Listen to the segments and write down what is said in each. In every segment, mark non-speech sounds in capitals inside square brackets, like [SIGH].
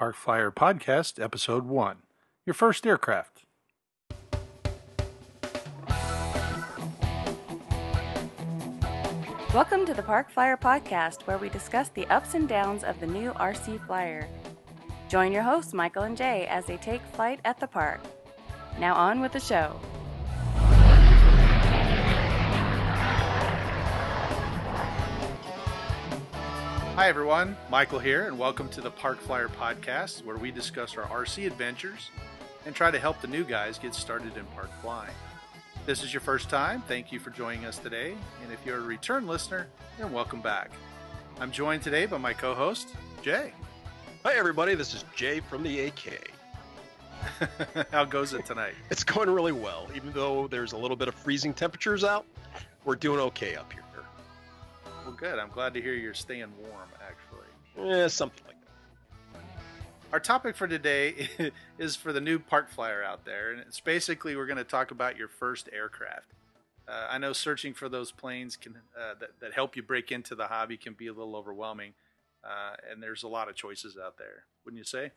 Park Flyer Podcast, Episode 1 Your First Aircraft. Welcome to the Park Flyer Podcast, where we discuss the ups and downs of the new RC Flyer. Join your hosts, Michael and Jay, as they take flight at the park. Now, on with the show. Hi, everyone. Michael here, and welcome to the Park Flyer Podcast, where we discuss our RC adventures and try to help the new guys get started in park flying. If this is your first time, thank you for joining us today. And if you're a return listener, then welcome back. I'm joined today by my co host, Jay. Hi, everybody. This is Jay from the AK. [LAUGHS] How goes it tonight? It's going really well. Even though there's a little bit of freezing temperatures out, we're doing okay up here. Well, good. I'm glad to hear you're staying warm, actually. Yeah, something like that. Our topic for today [LAUGHS] is for the new park flyer out there, and it's basically we're going to talk about your first aircraft. Uh, I know searching for those planes can uh, that, that help you break into the hobby can be a little overwhelming, uh, and there's a lot of choices out there, wouldn't you say?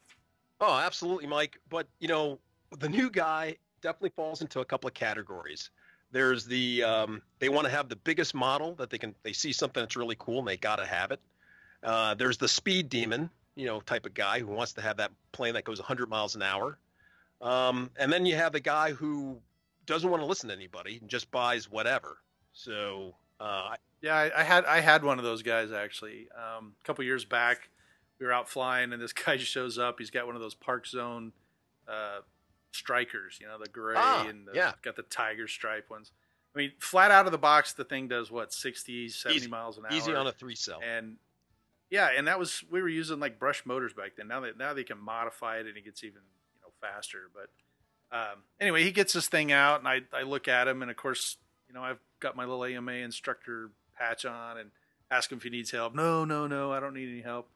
Oh, absolutely, Mike. But you know, the new guy definitely falls into a couple of categories. There's the um, they want to have the biggest model that they can. They see something that's really cool and they got to have it. Uh, there's the speed demon, you know, type of guy who wants to have that plane that goes 100 miles an hour. Um, and then you have the guy who doesn't want to listen to anybody and just buys whatever. So uh, yeah, I, I, had I had one of those guys actually um, a couple years back. We were out flying and this [LAUGHS] guy shows up. He's got one of those ParkZone uh, strikers, you know, the gray Ah, and the, yeah. got the tiger stripe ones. I mean, flat out of the box, the thing does what 60, 70 Easy. miles an hour. easy on a three cell. and yeah, and that was we were using like brush motors back then. Now they now they can modify it and it gets even you know faster. But um, anyway, he gets this thing out, and I I look at him, and of course you know I've got my little AMA instructor patch on, and ask him if he needs help. No, no, no, I don't need any help.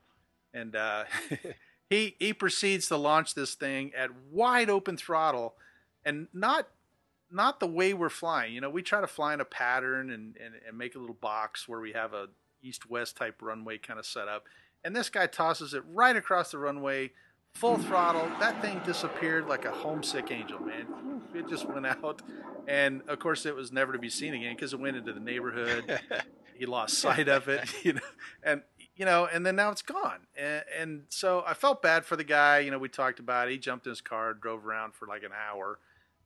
And uh, [LAUGHS] he he proceeds to launch this thing at wide open throttle, and not not the way we're flying. You know, we try to fly in a pattern and, and, and make a little box where we have a east west type runway kind of set up. And this guy tosses it right across the runway, full throttle. That thing disappeared like a homesick angel, man. It just went out. And of course, it was never to be seen again because it went into the neighborhood. [LAUGHS] he lost sight of it, [LAUGHS] you know, and you know, and then now it's gone. And, and so I felt bad for the guy. You know, we talked about it. He jumped in his car, drove around for like an hour,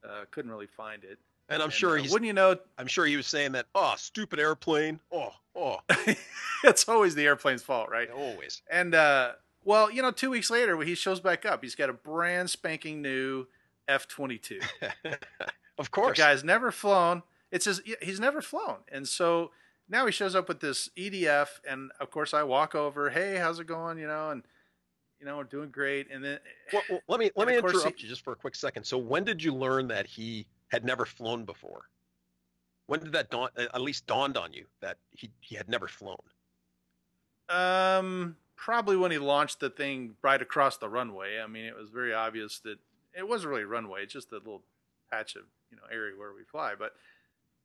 uh, couldn't really find it. and I'm And, sure uh, he's. wouldn't you know? I'm sure he was saying that. Oh, stupid airplane. Oh, oh. [LAUGHS] it's always the airplane's fault, right? Always. And uh, well, you know, two weeks later, when he shows back up, he's got a brand spanking new F twenty two. [LAUGHS] of The course. guy's never flown. It's his, he's never flown, and so now he shows up with this EDF, and of course I walk over, hey, how's it going? You know, and you know we're doing great, and then Well, well, let me let me interrupt he- you just for a quick second. So when did you learn that he had never flown before? When did that dawn at least dawned on you that he he had never flown? Um, probably when he launched the thing right across the runway. I mean, it was very obvious that it wasn't really a runway; it's just a little patch of you know area where we fly. But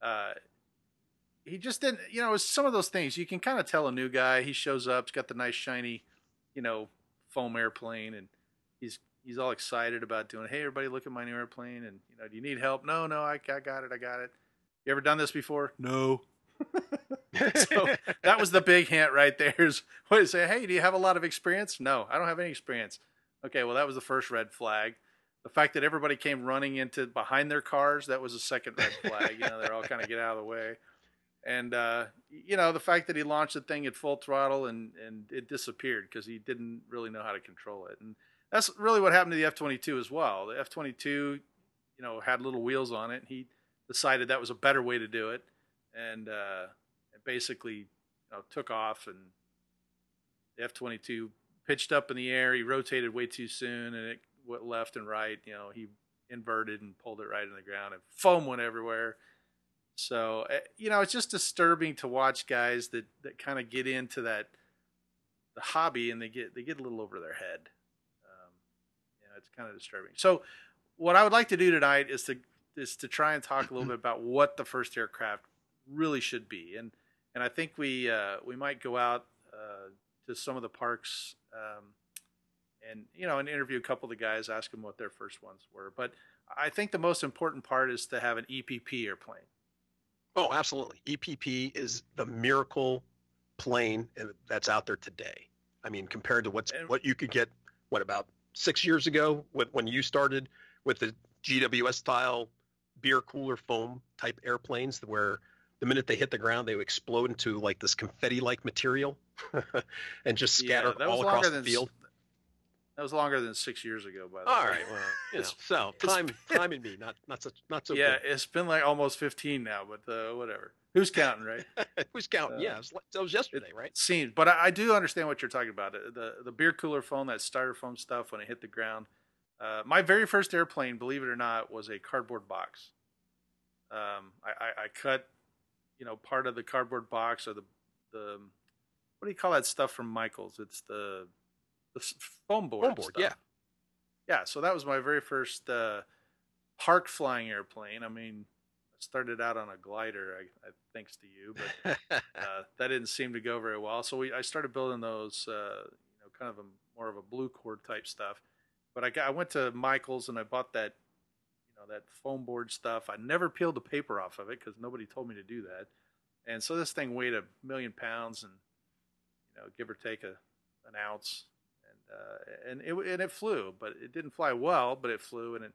uh, he just didn't. You know, it's some of those things you can kind of tell a new guy. He shows up, he's got the nice shiny, you know, foam airplane, and he's he's all excited about doing. Hey, everybody, look at my new airplane, and you know, do you need help? No, no, I, I got it, I got it. You ever done this before? No. [LAUGHS] so that was the big hint right there. Is what you say? Hey, do you have a lot of experience? No, I don't have any experience. Okay, well that was the first red flag. The fact that everybody came running into behind their cars that was a second red flag. You know, they're all kind of get out of the way. And uh, you know, the fact that he launched the thing at full throttle and and it disappeared because he didn't really know how to control it. And that's really what happened to the F twenty two as well. The F twenty two, you know, had little wheels on it. He decided that was a better way to do it, and uh, it basically you know, took off. And the F twenty two pitched up in the air. He rotated way too soon, and it went left and right. You know, he inverted and pulled it right in the ground, and foam went everywhere. So eh, you know, it's just disturbing to watch guys that that kind of get into that the hobby and they get they get a little over their head. Um, yeah, it's kind of disturbing. So, what I would like to do tonight is to is to try and talk a little [CLEARS THROAT] bit about what the first aircraft really should be, and and I think we uh, we might go out uh, to some of the parks um, and you know, and interview a couple of the guys, ask them what their first ones were. But I think the most important part is to have an EPP airplane. Oh, absolutely. EPP is the miracle plane uh, that's out there today. I mean, compared to what's what you could get, what about six years ago when you started with the GWS style beer cooler foam type airplanes, where the minute they hit the ground, they would explode into like this confetti like material [LAUGHS] and just scatter yeah, all across the field. That was longer than six years ago, by the All way. All right, well, [LAUGHS] you know, so time, time and me, not not such, not so. Yeah, good. it's been like almost fifteen now, but uh, whatever. Who's counting, right? [LAUGHS] Who's counting? Uh, yeah, it was, yesterday, right? Seems, but I, I, do understand what you're talking about. The the beer cooler foam, that styrofoam stuff, when it hit the ground. Uh, my very first airplane, believe it or not, was a cardboard box. Um, I, I, I cut, you know, part of the cardboard box or the the what do you call that stuff from Michaels? It's the the foam board. Foam board, stuff. yeah, yeah. So that was my very first uh, park flying airplane. I mean, I started out on a glider, I, I, thanks to you, but [LAUGHS] uh, that didn't seem to go very well. So we, I started building those, uh, you know, kind of a more of a blue core type stuff. But I got, I went to Michaels and I bought that, you know, that foam board stuff. I never peeled the paper off of it because nobody told me to do that. And so this thing weighed a million pounds and, you know, give or take a, an ounce uh, and it and it flew, but it didn't fly well, but it flew, and it,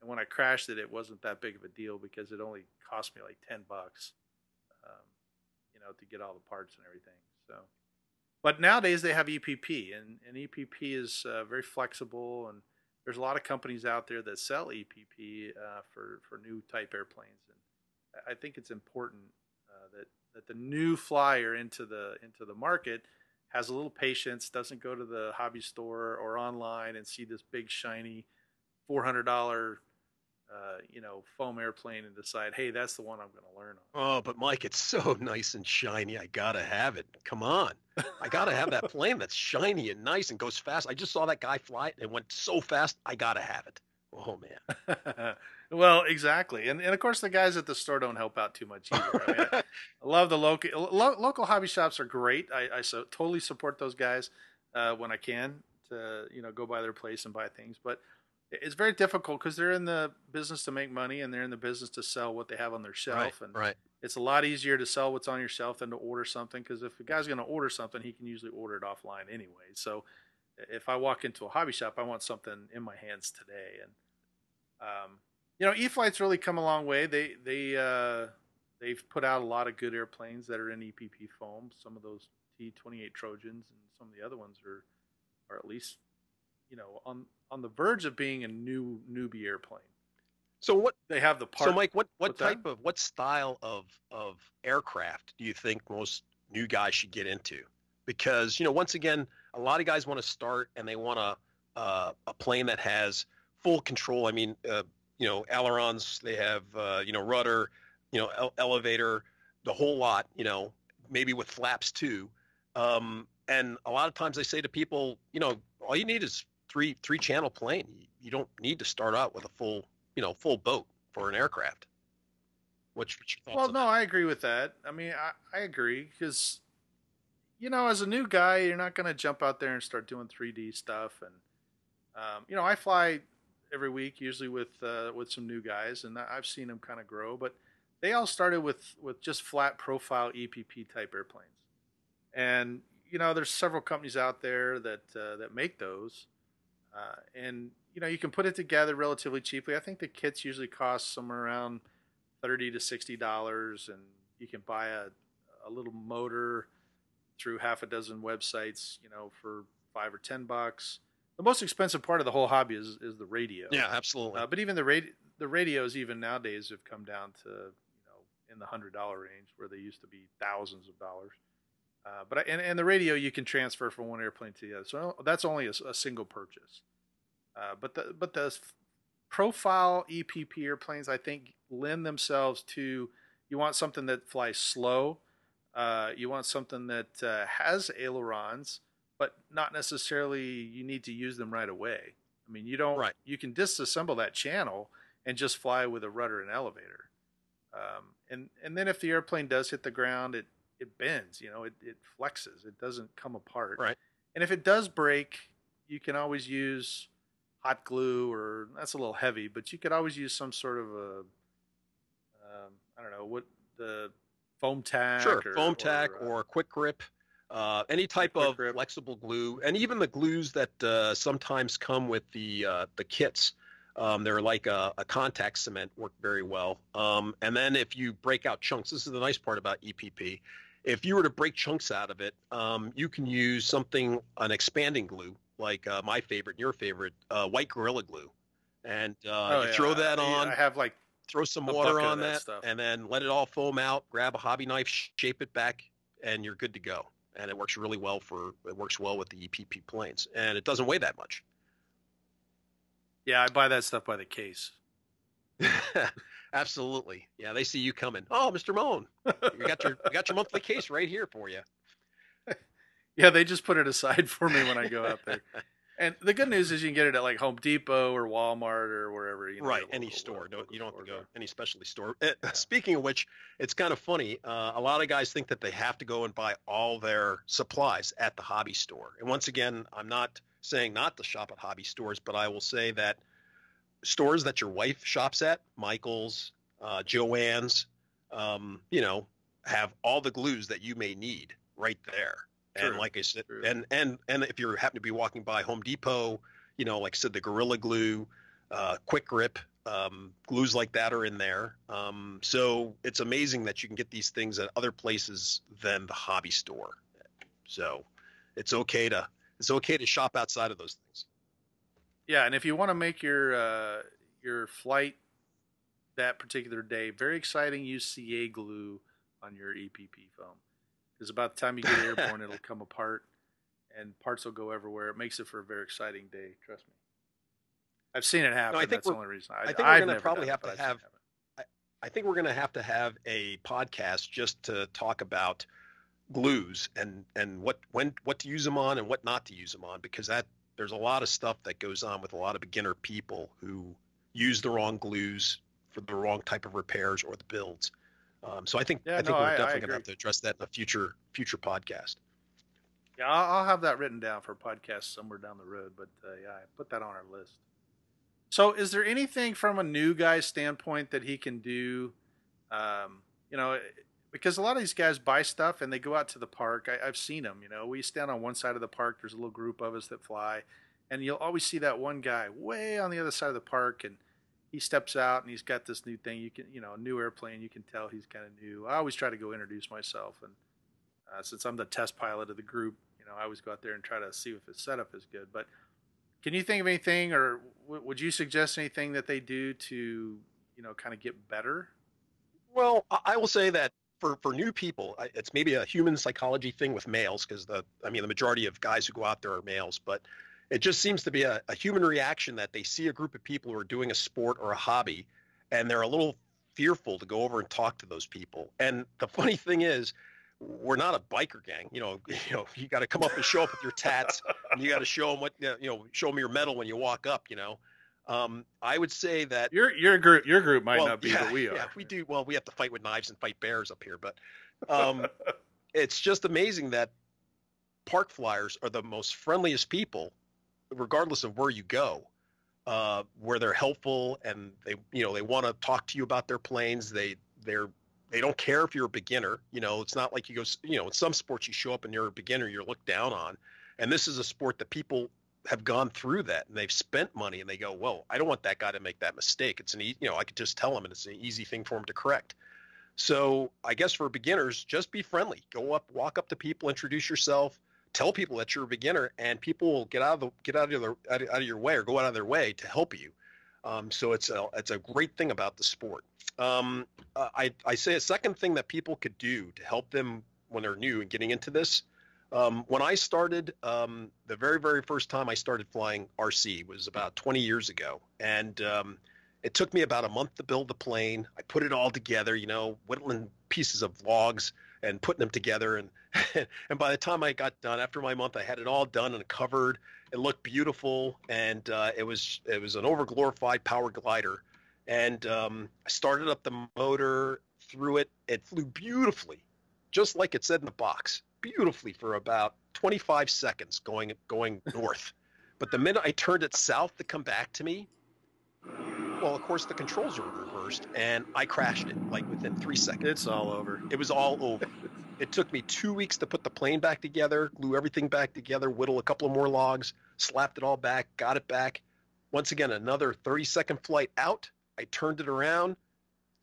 and when I crashed it, it wasn't that big of a deal because it only cost me like ten bucks, um, you know, to get all the parts and everything. So, but nowadays they have EPP, and and EPP is uh, very flexible, and there's a lot of companies out there that sell EPP uh, for for new type airplanes, and I think it's important uh, that that the new flyer into the into the market has a little patience, doesn't go to the hobby store or online and see this big shiny four hundred dollar uh, you know foam airplane and decide, hey, that's the one I'm going to learn on. Oh, but Mike, it's so [LAUGHS] nice and shiny. I gotta have it. Come on, I gotta have that plane that's shiny and nice and goes fast. I just saw that guy fly it and went so fast. I gotta have it. Oh man. [LAUGHS] well, exactly, and and of course the guys at the store don't help out too much either. I, mean, [LAUGHS] I, love the local lo- local hobby shops are great. I, I so, totally support those guys uh, when I can to you know go by their place and buy things, but it's very difficult because they're in the business to make money and they're in the business to sell what they have on their shelf. Right, and right. it's a lot easier to sell what's on your shelf than to order something because if a guy's going to order something, he can usually order it offline anyway. So if I walk into a hobby shop, I want something in my hands today. And um, you know, E-flite's really come a long way. They they uh, they've put out a lot of good airplanes that are in EPP foam. Some of those T28 Trojans and some of the other ones are are at least you know on on the verge of being a new newbie airplane. So what they have the part. So Mike, what what type that? of what style of of aircraft do you think most new guys should get into? Because you know, once again, a lot of guys want to start and they want a uh, a plane that has full control. I mean, uh, you know, ailerons, they have, uh, you know, rudder, you know, ele- elevator, the whole lot, you know, maybe with flaps too. Um, and a lot of times they say to people, you know, all you need is three three channel plane. You don't need to start out with a full, you know, full boat for an aircraft. What's, what's well, no, I agree with that. I mean, I, I agree because, you know, as a new guy, you're not going to jump out there and start doing 3D stuff. And, um, you know, I fly every week, usually with uh, with some new guys, and I've seen them kind of grow. But they all started with with just flat profile EPP type airplanes, and you know there's several companies out there that uh, that make those, uh, and you know you can put it together relatively cheaply. I think the kits usually cost somewhere around thirty to sixty dollars, and you can buy a a little motor through half a dozen websites, you know, for five or ten bucks the most expensive part of the whole hobby is is the radio. Yeah, absolutely. Uh, but even the radio, the radios even nowadays have come down to you know in the hundred dollar range where they used to be thousands of dollars. Uh, but and and the radio you can transfer from one airplane to the other, so that's only a, a single purchase. Uh, but the but the profile EPP airplanes I think lend themselves to you want something that flies slow. Uh, you want something that uh, has ailerons but not necessarily you need to use them right away. I mean, you don't. Right. You can disassemble that channel and just fly with a rudder and elevator. Um, and and then if the airplane does hit the ground, it it bends. You know, it it flexes. It doesn't come apart. Right. And if it does break, you can always use hot glue, or that's a little heavy, but you could always use some sort of a, um, I don't know, what the foam tack. Sure, or, foam tack uh, or, a quick grip, uh, any type quick of grip. flexible glue, and even the glues that uh, sometimes come with the uh, the kits. Um, they're like a, a contact cement, work very well. Um, and then if you break out chunks, this is the nice part about EPP. If you were to break chunks out of it, um, you can use something, an expanding glue, like uh, my favorite, and your favorite, uh, white Gorilla Glue. And uh, oh, you yeah, throw that on, I have like throw some water on that that, stuff. and then let it all foam out. Grab a hobby knife, shape it back, and you're good to go. And it works really well for it works well with the EPP planes, and it doesn't weigh that much. yeah, I buy that stuff by the case. [LAUGHS] Absolutely, yeah. They see you coming. Oh, Mr. Moan, you got your you got your monthly case right here for you. [LAUGHS] Yeah, they just put it aside for me when I go out there. [LAUGHS] And the good news is you can get it at like Home Depot or Walmart or wherever. You know, right, any store. No, you don't have to go any specialty store. Eh, Speaking of which, it's kind of funny. Uh, a lot of guys think that they have to go and buy all their supplies at the hobby store. And once again, I'm not saying not to shop at hobby stores, but I will say that stores that your wife shops at, Michaels, uh, Joann's, um, you know, have all the glues that you may need right there. And like I said, true. and and and if you happen to be walking by Home Depot, you know, like I said, the Gorilla Glue, uh, Quick Grip, um, glues like that are in there. Um, so it's amazing that you can get these things at other places than the hobby store. So it's okay to it's okay to shop outside of those things. Yeah, and if you want to make your uh, your flight that particular day very exciting, use CA glue on your EPP foam. Because about the time you get [LAUGHS] airborne, it'll come apart, and parts will go everywhere. It makes it for a very exciting day. Trust me. I've seen it happen. I think That's the only reason. I, I think we're gonna probably have to I've have-. I think we're going to have to have a podcast just to talk about glues and and what when what to use them on and what not to use them on because that there's a lot of stuff that goes on with a lot of beginner people who use the wrong glues for the wrong type of repairs or the builds. Um, so I think Yeah, I think no, we're I- definitely going to have to address that in a future future podcast. Yeah, I'll, I'll have that written down for a podcast somewhere down the road. But uh, yeah, I put that on our list. So, is there anything from a new guy's standpoint that he can do? Um, you know, because a lot of these guys buy stuff and they go out to the park. I, I've seen them. You know, we stand on one side of the park. There's a little group of us that fly, and you'll always see that one guy way on the other side of the park, and he steps out and he's got this new thing. You can, you know, a new airplane. You can tell he's kind of new. I always try to go introduce myself, and uh, since I'm the test pilot of the group, you know, I always go out there and try to see if his setup is good. But can you think of anything, or w- would you suggest anything that they do to, you know, kind of get better? Well, I- I will say that for, for new people, it's maybe a human psychology thing with males because the I mean the majority of guys who go out there are males, but it just seems to be a, a human reaction that they see a group of people who are doing a sport or a hobby, and they're a little fearful to go over and talk to those people. And the funny [LAUGHS] thing is, we're not a biker gang. You know, [LAUGHS] you know, you got to come up and show up with your tats, and you got to show them what you know, show them your medal when you walk up. You know, um, I would say that Your your group your group might well, not be, yeah, but we are. Yeah, we do. Well, we have to fight with knives and fight bears up here, but um, [LAUGHS] it's just amazing that park flyers are the most friendliest people, regardless of where you go. Uh, where they're helpful and they, you know, they want to talk to you about their planes. They, they're, they don't care if you're a beginner. You know, it's not like you go, you know, in some sports you show up and you're a beginner, you're looked down on. And this is a sport that people have gone through that and they've spent money and they go, whoa, I don't want that guy to make that mistake. It's an, you know, I could just tell him and it's an easy thing for him to correct. So I guess for beginners, just be friendly. Go up, walk up to people, introduce yourself, tell people that you're a beginner, and people will get out of the get out of their out of, your way or go out of their way to help you. Um, so it's a it's a great thing about the sport. Um, uh, I I say a second thing that people could do to help them when they're new and getting into this. Um, when I started, um, the very very first time I started flying RC was about 20 years ago, and um, it took me about a month to build the plane. I put it all together, you know, whittling pieces of logs and putting them together. And [LAUGHS] and by the time I got done, after my month, I had it all done and covered. It looked beautiful, and uh, it was it was an overglorified power glider. And um, I started up the motor, threw it. It flew beautifully, just like it said in the box, beautifully for about 25 seconds going going [LAUGHS] north But the minute I turned it south to come back to me, well, of course the controls were reversed, and I crashed it like within three seconds. It's all over. It was all over. [LAUGHS] it took me two weeks to put the plane back together, glue everything back together, whittle a couple of more logs, slapped it all back, got it back. Once again, another 30 second flight out. I turned it around.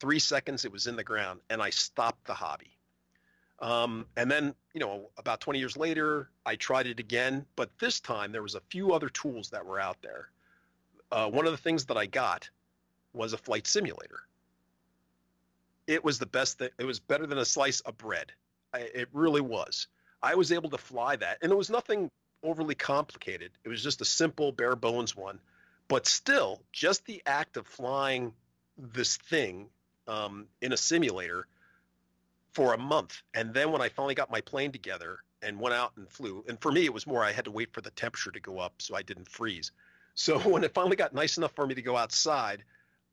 Three seconds, it was in the ground, and I stopped the hobby. Um, and then, you know, about 20 years later, I tried it again, but this time there was a few other tools that were out there. Uh, one of the things that I got was a flight simulator. It was the best thing. It was better than a slice of bread. I, it really was. I was able to fly that, and it was nothing overly complicated. It was just a simple, bare bones one. But still, just the act of flying this thing um, in a simulator for a month. And then when I finally got my plane together and went out and flew, and for me, it was more I had to wait for the temperature to go up so I didn't freeze. So [LAUGHS] when it finally got nice enough for me to go outside,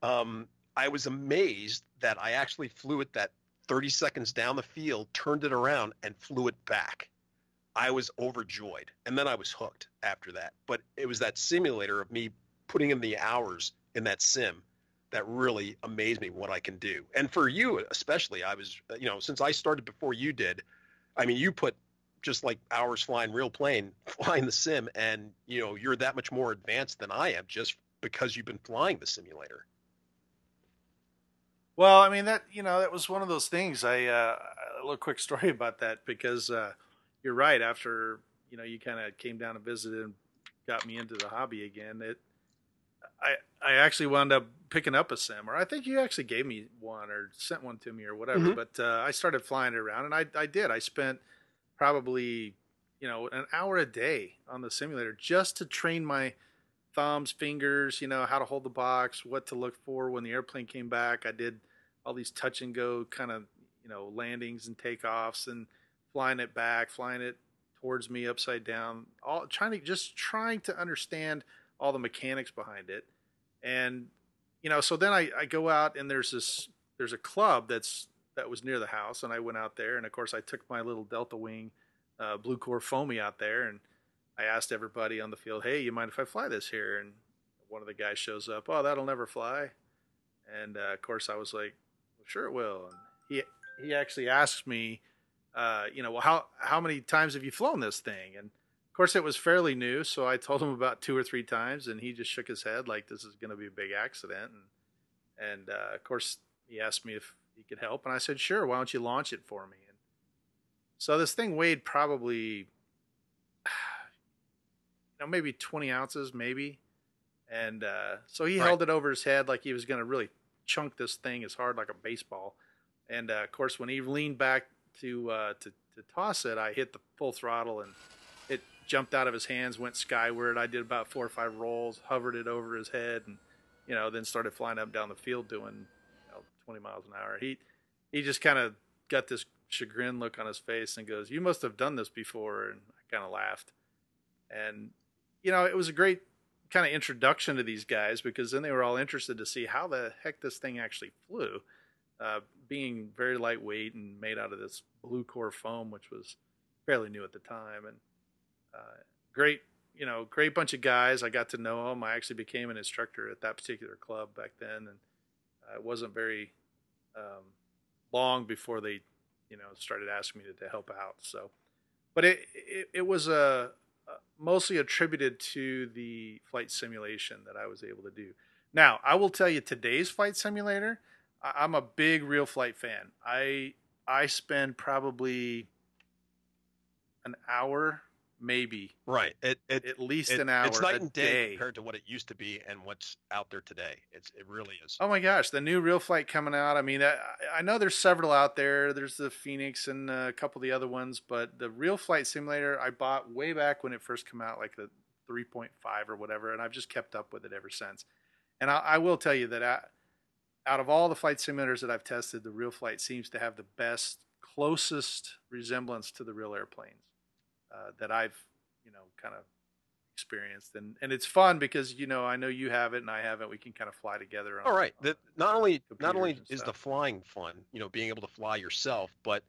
um, I was amazed that I actually flew it that 30 seconds down the field, turned it around, and flew it back. I was overjoyed. And then I was hooked after that. But it was that simulator of me putting in the hours in that sim that really amazed me what I can do. And for you especially, I was you know since I started before you did, I mean you put just like hours flying real plane, [LAUGHS] flying the sim, and you know you're that much more advanced than I am just because you've been flying the simulator. Well, I mean that you know that was one of those things. I uh, a little quick [LAUGHS] story about that because uh, you're right. After you know you kind of came down and visited and got me into the hobby again. It I I actually wound up picking up a sim, or I think you actually gave me one or sent one to me or whatever. Mm-hmm. But uh, I started flying it around, and I I did. I spent probably you know an hour a day on the simulator just to train my thumbs, fingers, you know how to hold the box, what to look for when the airplane came back. I did all these touch and go kind of you know landings and takeoffs and flying it back, flying it towards me upside down, all trying to just trying to understand all the mechanics behind it. And you know, so then I, I go out and there's this there's a club that's that was near the house, and I went out there, and of course I took my little Delta Wing uh, Blue Core foamy out there, and I asked everybody on the field, "Hey, you mind if I fly this here?" And one of the guys shows up, "Oh, that'll never fly." And uh, of course I was like, well, "Sure it will." And he he actually asked me, uh, you know, well, how how many times have you flown this thing? And of course, it was fairly new, so I told him about two or three times, and he just shook his head like this is going to be a big accident. And, and uh, of course, he asked me if he could help, and I said, "Sure. Why don't you launch it for me?" And so this thing weighed probably, know, maybe twenty ounces, maybe. And uh, so he right. held it over his head like he was going to really chunk this thing as hard like a baseball. And uh, of course, when he leaned back to uh, to to toss it, I hit the full throttle and it jumped out of his hands, went skyward. I did about four or five rolls, hovered it over his head, and you know, then started flying up down the field doing you know, 20 miles an hour. He he just kind of got this chagrin look on his face and goes, "You must have done this before." And I kind of laughed, and you know, it was a great kind of introduction to these guys because then they were all interested to see how the heck this thing actually flew, uh, being very lightweight and made out of this blue core foam, which was fairly new at the time, and uh, great, you know, great bunch of guys. I got to know them. I actually became an instructor at that particular club back then, and uh, it wasn't very um, long before they, you know, started asking me to, to help out. So, but it it, it was a mostly attributed to the flight simulation that I was able to do. Now, I will tell you today's flight simulator. I'm a big RealFlight fan. I I spend probably an hour maybe right. It, it at least it, an hour it's night and day, day, compared to what it used to be and what's out there today. It's it really is. Oh my gosh the new RealFlight coming out. I mean i, I know there's several out there. There's the phoenix and a couple of the other ones but the RealFlight simulator i bought way back when it first came out like the 3.5 or whatever and i've just kept up with it ever since. And i, I will tell you that I, out of all the flight simulators that i've tested the RealFlight seems to have the best closest resemblance to the real airplanes uh, that I've you know kind of experienced and and it's fun because you know I know you have it and I have it we can kind of fly together on, all right the, not only not only is the flying fun you know being able to fly yourself but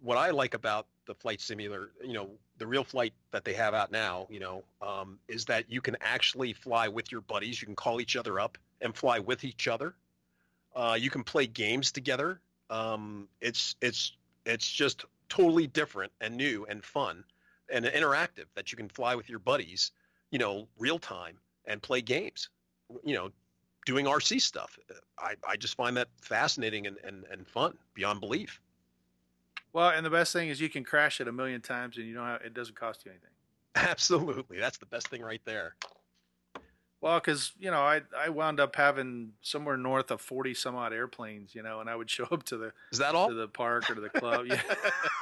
what I like about the flight simulator, you know, the RealFlight that they have out now, you know, um, is that you can actually fly with your buddies. You can call each other up and fly with each other. Uh, you can play games together. Um, it's it's it's just totally different and new and fun and interactive that you can fly with your buddies, you know, real time and play games. You know, doing RC stuff. I, I just find that fascinating and, and, and fun beyond belief. Well, and the best thing is you can crash it a million times and you don't it doesn't cost you anything. [LAUGHS] Absolutely. That's the best thing right there. Well, because you know, I I wound up having somewhere north of forty some odd airplanes, you know, and I would show up to the is that all to the park or to the club. yeah,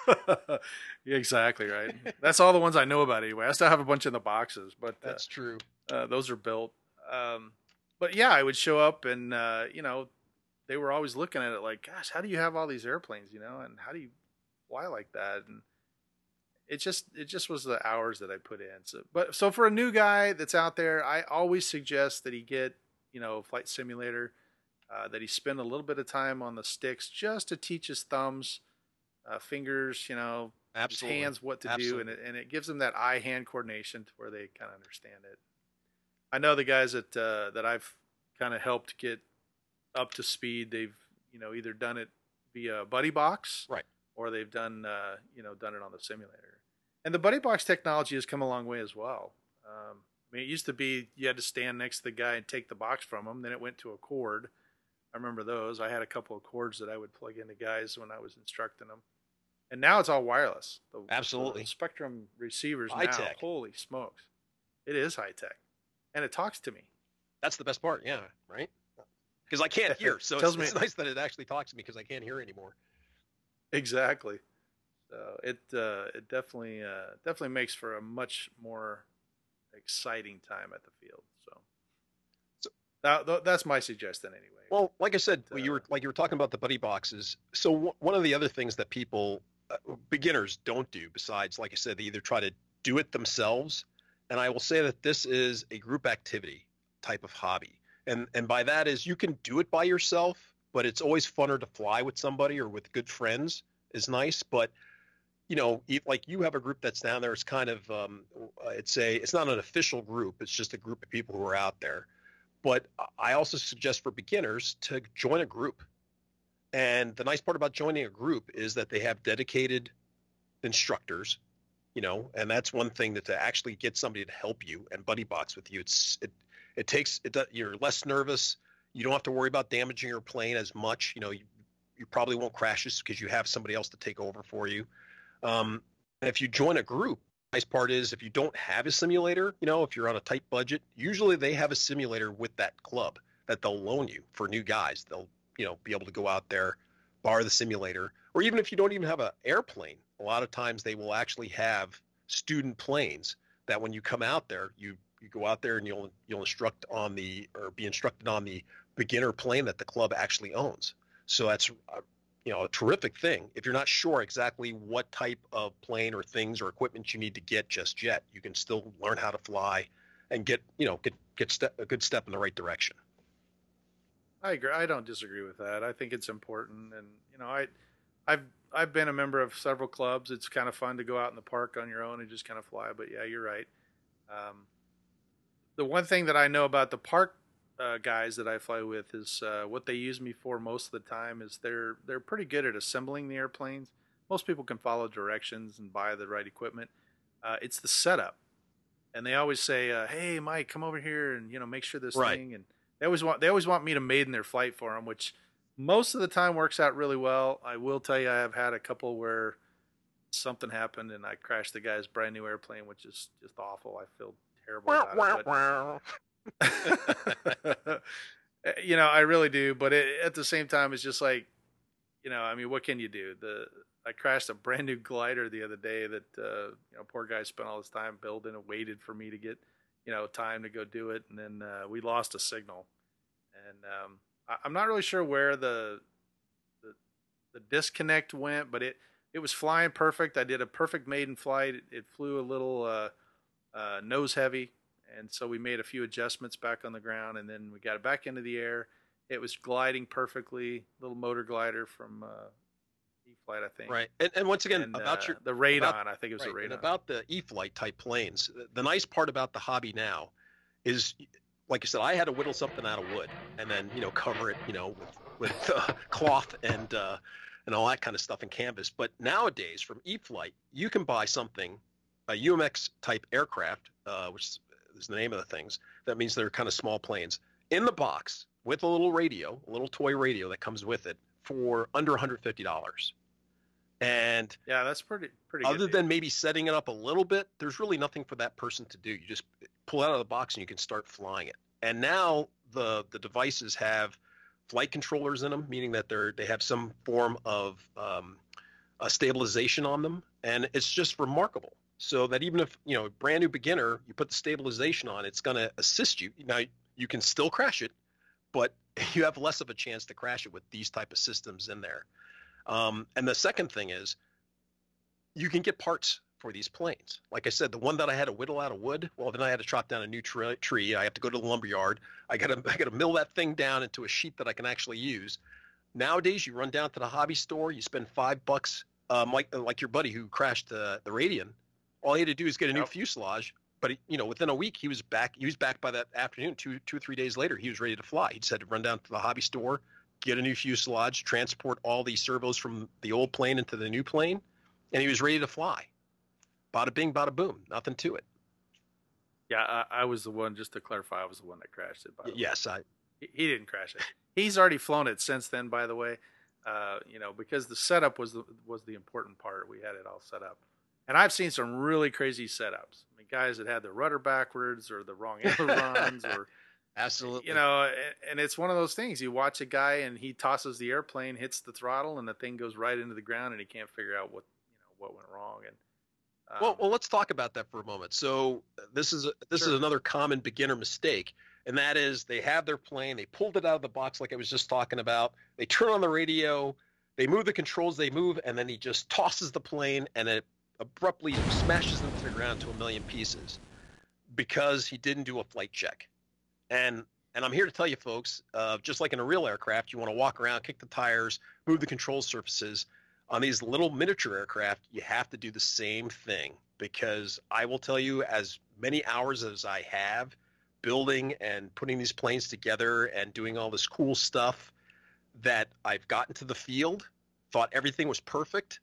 [LAUGHS] yeah exactly right. That's all the ones I know about anyway. I still have a bunch in the boxes, but uh, that's true. Uh, those are built. Um, but yeah, I would show up, and uh, you know, they were always looking at it like, "Gosh, how do you have all these airplanes?" You know, and how do you fly like that? And it just it just was the hours that I put in. So, but so for a new guy that's out there, I always suggest that he get you know flight simulator, uh, that he spend a little bit of time on the sticks just to teach his thumbs, uh, fingers, you know, Absolutely. his hands what to Absolutely. do, and it, and it gives them that eye hand coordination to where they kind of understand it. I know the guys that uh, that I've kind of helped get up to speed. They've you know either done it via Buddy Box, right, or they've done uh, you know done it on the simulator. And the Buddy Box technology has come a long way as well. Um, I mean, it used to be you had to stand next to the guy and take the box from him. Then it went to a cord. I remember those. I had a couple of cords that I would plug into guys when I was instructing them. And now it's all wireless. The, Absolutely. The Spektrum receivers high now. Tech. Holy smokes. It is high tech. And it talks to me. That's the best part. Yeah. Right. Because I can't [LAUGHS] hear. So it's, me- it's nice that it actually talks to me because I can't hear anymore. Exactly. So it uh, it definitely uh, definitely makes for a much more exciting time at the field. So, So- that, th- that's my suggestion anyway. Well, like I said, But, you uh, were like you were talking about the buddy boxes. So w- one of the other things that people, uh, beginners, don't do besides, like I said, they either try to do it themselves, and I will say that this is a group activity type of hobby, and and by that is you can do it by yourself, but it's always funner to fly with somebody or with good friends is nice, but you know, like you have a group that's down there. It's kind of, um, it's a, it's not an official group. It's just a group of people who are out there. But I also suggest for beginners to join a group. And the nice part about joining a group is that they have dedicated instructors, you know, and that's one thing that to actually get somebody to help you and buddy box with you. It's it it takes it you're less nervous. You don't have to worry about damaging your plane as much. You know, you, you probably won't crash this because you have somebody else to take over for you. Um, if you join a group, nice part is if you don't have a simulator, you know, if you're on a tight budget, usually they have a simulator with that club that they'll loan you for new guys. They'll, you know, be able to go out there, borrow the simulator, or even if you don't even have an airplane, a lot of times they will actually have student planes that when you come out there, you you go out there and you'll you'll instruct on the or be instructed on the beginner plane that the club actually owns. So that's uh, you know a terrific thing. If you're not sure exactly what type of plane or things or equipment you need to get just yet, you can still learn how to fly and get you know get get step, a good step in the right direction. I agree. I don't disagree with that. I think it's important, and you know, I, I've I've been a member of several clubs. It's kind of fun to go out in the park on your own and just kind of fly. But yeah, you're right. Um, the one thing that I know about the park uh, guys that I fly with is uh, what they use me for most of the time is they're they're pretty good at assembling the airplanes. Most people can follow directions and buy the right equipment. Uh, it's the setup, and they always say, uh, "Hey, Mike, come over here and you know make sure this Right. thing." And they always want they always want me to maiden their flight for them, which most of the time works out really well. I will tell you, I have had a couple where something happened and I crashed the guy's brand new airplane, which is just awful. I feel terrible about it. But, [LAUGHS] you know, I really do. But it, at the same time, it's just like, you know, I mean, what can you do? The I crashed a brand new glider the other day that uh, you know, poor guy spent all his time building and waited for me to get, you know, time to go do it, and then uh, we lost a signal, and um, I, I'm not really sure where the, the the disconnect went, but it it was flying perfect. I did a perfect maiden flight. It, it flew a little uh, uh, nose heavy, and so we made a few adjustments back on the ground, and then we got it back into the air. It was gliding perfectly, little motor glider from uh, flight, I think. Right. And, and once again, And, about uh, your the Radian, about- I think it was right, the and about the E-flite type planes. the- The nice part about the hobby now is, like I said, I had to whittle something out of wood and then you know cover it, you know, with with uh, cloth and uh, and all that kind of stuff and canvas. But nowadays, from E-flite, you can buy something, a UMX type aircraft, uh, which is the name of the things. That means they're kind of small planes in the box with a little radio, a little toy radio that comes with it for under $150. And yeah, that's pretty pretty. other than maybe setting it up a little bit, there's really nothing for that person to do. You just pull it out of the box and you can start flying it. And now the the devices have flight controllers in them, meaning that they're they have some form of um, a stabilization on them, and it's just remarkable. So that even if you know a brand new beginner, you put the stabilization on, it's going to assist you. Now you can still crash it, but [LAUGHS] you have less of a chance to crash it with these type of systems in there. Um, and the second thing is you can get parts for these planes. Like I said, the one that I had to whittle out of wood, well, then I had to chop down a new tre- tree. I have to go to the lumber yard. I got to [LAUGHS] I got to mill that thing down into a sheet that I can actually use. Nowadays, you run down to the hobby store, you spend five bucks, um, like like your buddy who crashed the the Radian. All he had to do is get a new Yep. fuselage. But he, you know, within a week, he was back. He was back by that afternoon. Two two or three days later, he was ready to fly. He just had to run down to the hobby store, get a new fuselage, transport all the servos from the old plane into the new plane, and he was ready to fly. Bada bing, bada boom. Nothing to it. yeah, I, I was the one. Just to clarify, I was the one that crashed it. By the way. Yes, I. He, he didn't crash it. He's already flown it since then. By the way, uh, you know, because the setup was the was the important part. We had it all set up, and I've seen some really crazy setups. I mean, guys that had the rudder backwards or the wrong [LAUGHS] ailerons or Absolutely. you know, and, it's one of those things. You watch a guy and he tosses the airplane, hits the throttle, and the thing goes right into the ground, and he can't figure out what you know what went wrong. And um, Well, well, let's talk about that for a moment. So uh, this is a, this is another common beginner mistake, and that is they have their plane, they pulled it out of the box like I was just talking about. They turn on the radio, they move the controls, they move, and then he just tosses the plane, and it abruptly smashes into the ground to a million pieces because he didn't do a flight check. And and I'm here to tell you, folks, uh, just like in a real aircraft, you want to walk around, kick the tires, move the control surfaces on these little miniature aircraft, you have to do the same thing because I will tell you, as many hours as I have building and putting these planes together and doing all this cool stuff, that I've gotten to the field, thought everything was perfect,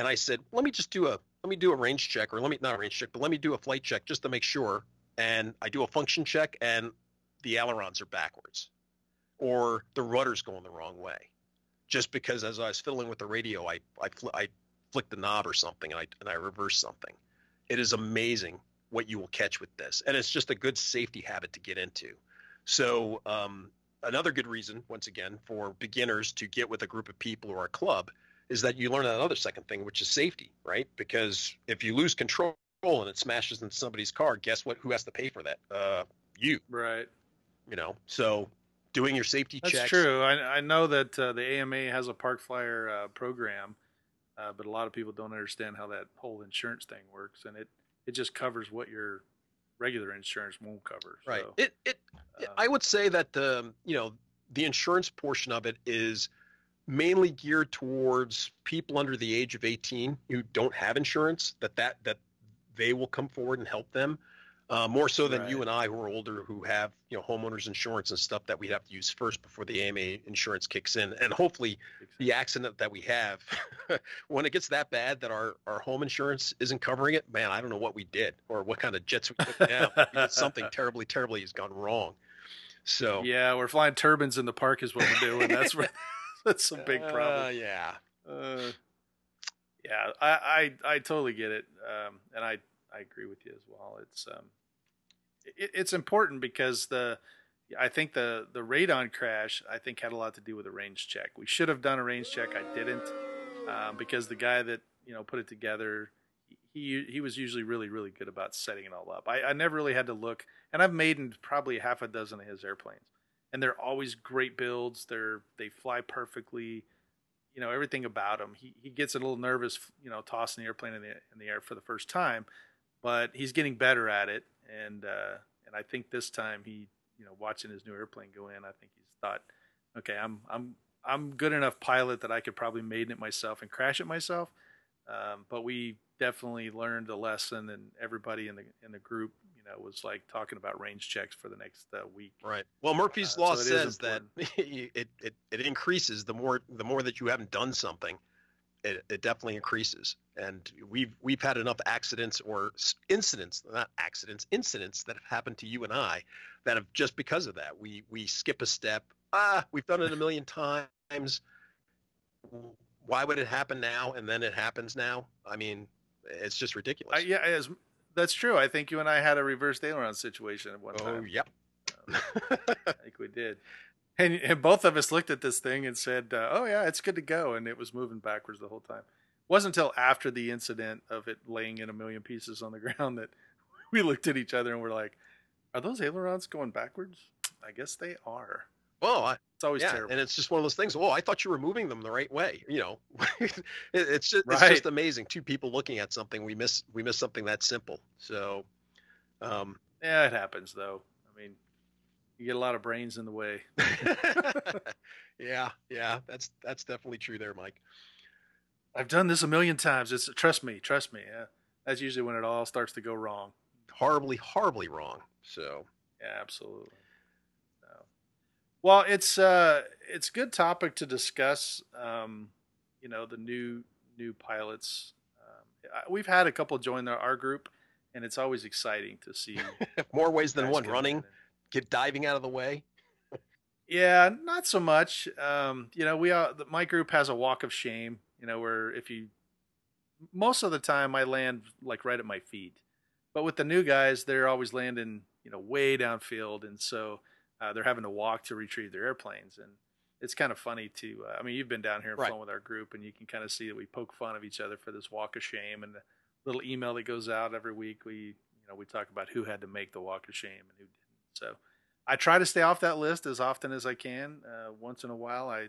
and I said, let me just do a let me do a range check, or let me not a range check, but let me do a flight check just to make sure. And I do a function check, and the ailerons are backwards, or the rudder's going the wrong way just because as I was fiddling with the radio, I I, fl- I flicked the knob or something and I and I reversed something. It is amazing what you will catch with this, and it's just a good safety habit to get into. So um, another good reason, once again, for beginners to get with a group of people or a club is that you learn another second thing, which is safety, right? Because if you lose control and it smashes into somebody's car, guess what? Who has to pay for that? Uh, you, right. you know. So doing your safety checks. That's checks. true. I, I know that uh, the AMA has a Park Flyer uh, program, uh, but a lot of people don't understand how that whole insurance thing works, and it it just covers what your regular insurance won't cover. Right. So, It it uh, I would say that um, you know the insurance portion of it is mainly geared towards people under the age of 18 who don't have insurance. That that that they will come forward and help them. Uh, more so than you and I, who are older, who have you know homeowners insurance and stuff that we have to use first before the AMA insurance kicks in, and hopefully the accident that we have, [LAUGHS] when it gets that bad that our, our home insurance isn't covering it, man, I don't know what we did or what kind of jets we took down. Something [LAUGHS] terribly, terribly has gone wrong. So yeah, we're flying turbines in the park is what we're doing. That's where, [LAUGHS] [LAUGHS] that's a big Uh, problem. yeah. Uh, yeah, I, I I totally get it, um, and I I agree with you as well. It's um, it, it's important because the I think the the Radian crash I think had a lot to do with a range check. We should have done a range check. I didn't um, because the guy that you know put it together. He, he was usually really really good about setting it all up. I, I never really had to look, and I've made probably half a dozen of his airplanes, and they're always great builds. They're they fly perfectly you know everything about him. He he gets a little nervous, you know, tossing the airplane in the in the air for the first time, but he's getting better at it. And uh, and I think this time he, you know, watching his new airplane go in, I think he's thought, okay, I'm I'm I'm good enough pilot that I could probably maiden it myself and crash it myself. Um, but we definitely learned a lesson, and everybody in the in the group, was like talking about range checks for the next uh, week. Right. Well, Murphy's uh, law so says that [LAUGHS] it, it it increases the more the more that you haven't done something. It, it definitely increases, and we've we've had enough accidents or incidents, not accidents, incidents that have happened to you and I, that have just because of that. We we skip a step. Ah, we've done it a million [LAUGHS] times. Why would it happen now and then it happens now? I mean, it's just ridiculous. Uh, yeah, as, that's true. I think you and I had a reverse aileron situation at one oh, time. Oh, yep. I think we did. [LAUGHS] And, and, both of us looked at this thing and said, uh, "Oh yeah, it's good to go," and it was moving backwards the whole time. It wasn't until after the incident of it laying in a million pieces on the [LAUGHS] ground that we looked at each other and were like, "Are those ailerons going backwards?" I guess they are. Well, I, it's always yeah, terrible. and it's just one of those things. Oh, I thought you were moving them the right way. You know, [LAUGHS] it's just right. it's just amazing. Two people looking at something, we miss we miss something that simple. So, um, yeah, it happens though. I mean, you get a lot of brains in the way. [LAUGHS] [LAUGHS] yeah, yeah, that's that's definitely true there, Mike. I've done this a million times. It's trust me, trust me. Yeah, that's usually when it all starts to go wrong. Horribly, horribly wrong. So, yeah, absolutely. Well, it's uh, it's a good topic to discuss. Um, you know, the new new pilots. Um, we've had a couple join the, our group, and it's always exciting to see [LAUGHS] more ways than one. Running, get diving out of the way. yeah, not so much. Um, you know, we are, my group has a walk of shame. You know, where if you most of the time I land like right at my feet, but with the new guys, they're always landing you know way downfield, and so uh, they're having to walk to retrieve their airplanes, and it's kind of funny to. Uh, I mean, you've been down here and right. flown with our group, and you can kind of see that we poke fun of each other for this walk of shame, and the little email that goes out every week. We, you know, we talk about who had to make the walk of shame and who didn't. So, I try to stay off that list as often as I can. Uh, once in a while, I, you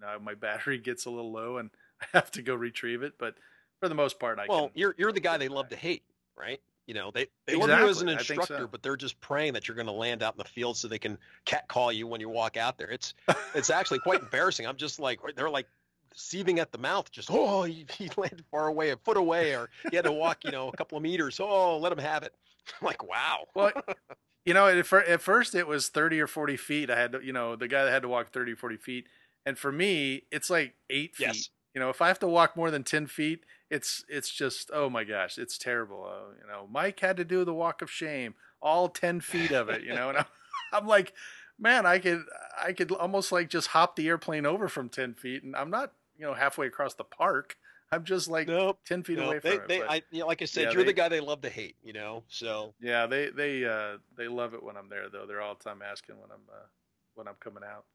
know, my [LAUGHS] battery gets a little low, and [LAUGHS] I have to go retrieve it, but for the most part, I well, can, you're you're the guy they love to hate, right? You know, they, they exactly. love you as an instructor, so. but they're just praying that you're going to land out in the field so they can cat call you when you walk out there. It's it's actually quite [LAUGHS] embarrassing. I'm just like they're like seething at the mouth. Just oh, he, he, landed far away, a foot away, or he had to walk, you know, a couple of meters. Oh, let him have it. [LAUGHS] I'm like wow. Well, [LAUGHS] you know, at, at first it was 30 or 40 feet. I had to, you know, the guy that had to walk 30 or 40 feet, and for me, it's like eight feet. Yes. You know, if I have to walk more than 10 feet, it's it's just oh my gosh, it's terrible. Uh, you know, Mike had to do the walk of shame, all ten feet of it. You know, and I'm, [LAUGHS] [LAUGHS] I'm like, man, I could I could almost like just hop the airplane over from ten feet, and I'm not you know halfway across the park. I'm just like nope, ten feet nope. away from they, it. They, I, you know, like I said, yeah, you're they, the guy they love to hate. You know, so yeah, they they uh, they love it when I'm there though. They're all the time asking when I'm uh, when I'm coming out.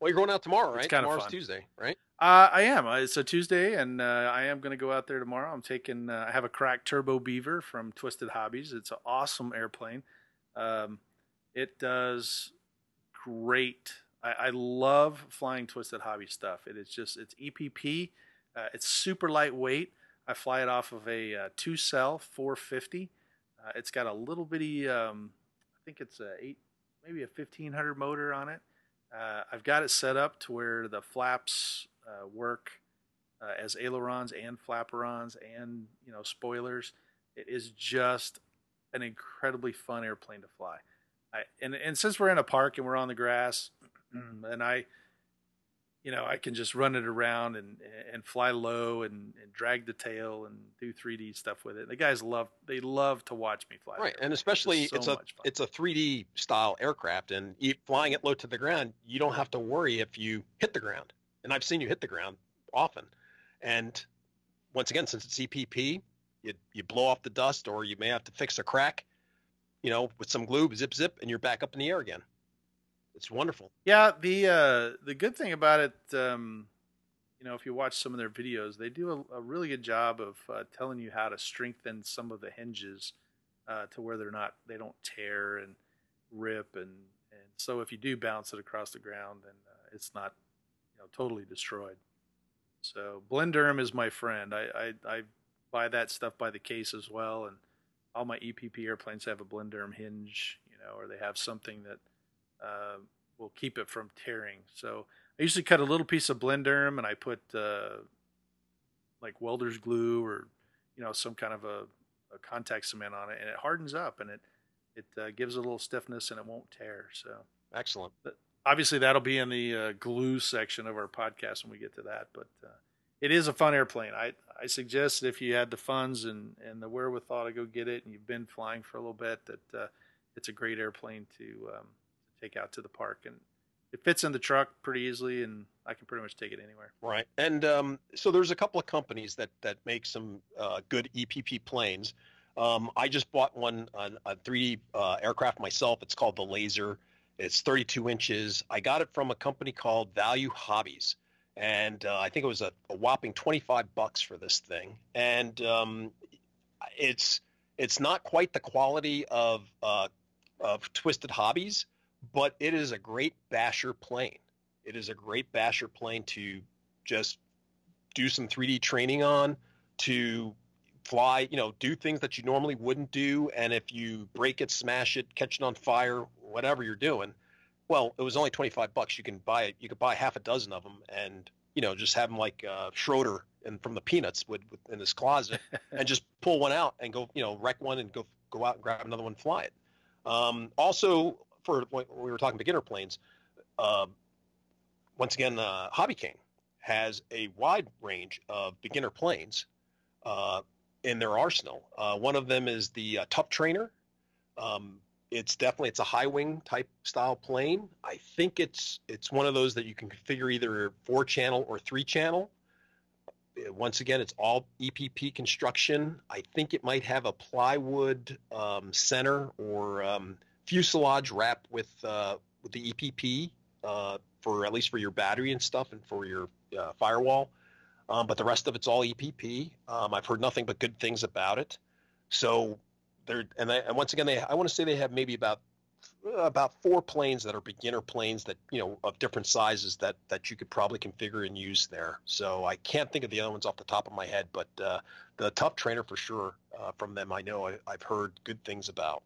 Well, you're going out tomorrow, right? It's kind Tomorrow's of fun. Tuesday, right? Uh, I am. Uh, it's a Tuesday, and uh, I am going to go out there tomorrow. I'm taking. Uh, I have a cracked turbo beaver from Twisted Hobbys. It's an awesome airplane. Um, it does great. I, I, love flying Twisted Hobby stuff. It is just it's EPP. Uh, it's super lightweight. I fly it off of a uh, two cell 450. it's got a little bitty. Um, I think it's a eight, maybe a 1500 motor on it. Uh, I've got it set up to where the flaps uh, work uh, as ailerons and flaperons and you know spoilers. It is just an incredibly fun airplane to fly. I, and and since we're in a park and we're on the grass, [CLEARS THROAT] and I you know, I can just run it around and and fly low and, and drag the tail and do 3D stuff with it. The guys love they love to watch me fly. Right, and especially it's, so it's a it's a 3D style aircraft, and flying it low to the ground, you don't have to worry if you hit the ground. And I've seen you hit the ground often. And once again, since it's EPP, you you blow off the dust, or you may have to fix a crack, you know, with some glue, zip zip, and you're back up in the air again. It's wonderful. Yeah, the uh, the good thing about it, um, you know, if you watch some of their videos, they do a, a really good job of uh, telling you how to strengthen some of the hinges uh, to where they're not they don't tear and rip and and so if you do bounce it across the ground, then uh, it's not you know totally destroyed. So Blenderm is my friend. I, I I buy that stuff by the case as well, and all my EPP airplanes have a Blenderm hinge, you know, or they have something that uh, will keep it from tearing. So I usually cut a little piece of Blenderm and I put uh, like welder's glue or you know some kind of a, a, contact cement on it, and it hardens up and it it uh, gives a little stiffness and it won't tear. So excellent. But obviously, that'll be in the uh, glue section of our podcast when we get to that. But uh, it is a fun airplane. I I suggest that if you had the funds and and the wherewithal to go get it, and you've been flying for a little bit, that uh, it's a great airplane to um, take out to the park and it fits in the truck pretty easily, and I can pretty much take it anywhere. Right, and um, so there's a couple of companies that that make some uh, good EPP planes. Um, I just bought one on a 3D uh, aircraft myself. It's called the Laser. It's 32 inches. I got it from a company called Value Hobbies, and uh, I think it was a, a, whopping 25 bucks for this thing. And um, it's it's not quite the quality of uh, of Twisted Hobbys, but it is a great basher plane. It is a great basher plane to just do some 3D training on, to fly, you know, do things that you normally wouldn't do. And if you break it, smash it, catch it on fire, whatever you're doing, well, it was only 25 bucks. You can buy it. You could buy half a dozen of them and, you know, just have them like uh, Schroeder and from the Peanuts would, in his closet [LAUGHS] and just pull one out and go, you know, wreck one and go go out and grab another one and fly it. Um, also, when we were talking beginner planes, uh, once again, uh, HobbyKing has a wide range of beginner planes uh, in their arsenal. Uh, one of them is the uh, Tough Trainer. Um, it's definitely it's a high wing type style plane. I think it's it's one of those that you can configure either four channel or three channel. Uh, once again, it's all EPP construction. I think it might have a plywood um, center or um, fuselage wrapped with uh, with the EPP uh, for at least for your battery and stuff and for your uh, firewall. Um, but the rest of it's all EPP. Um, I've heard nothing but good things about it. So they're and, they, and once again, they I want to say they have maybe about about four planes that are beginner planes that you know of different sizes that that you could probably configure and use there. So I can't think of the other ones off the top of my head, but uh, the Tough Trainer for sure uh, from them I know I, I've heard good things about.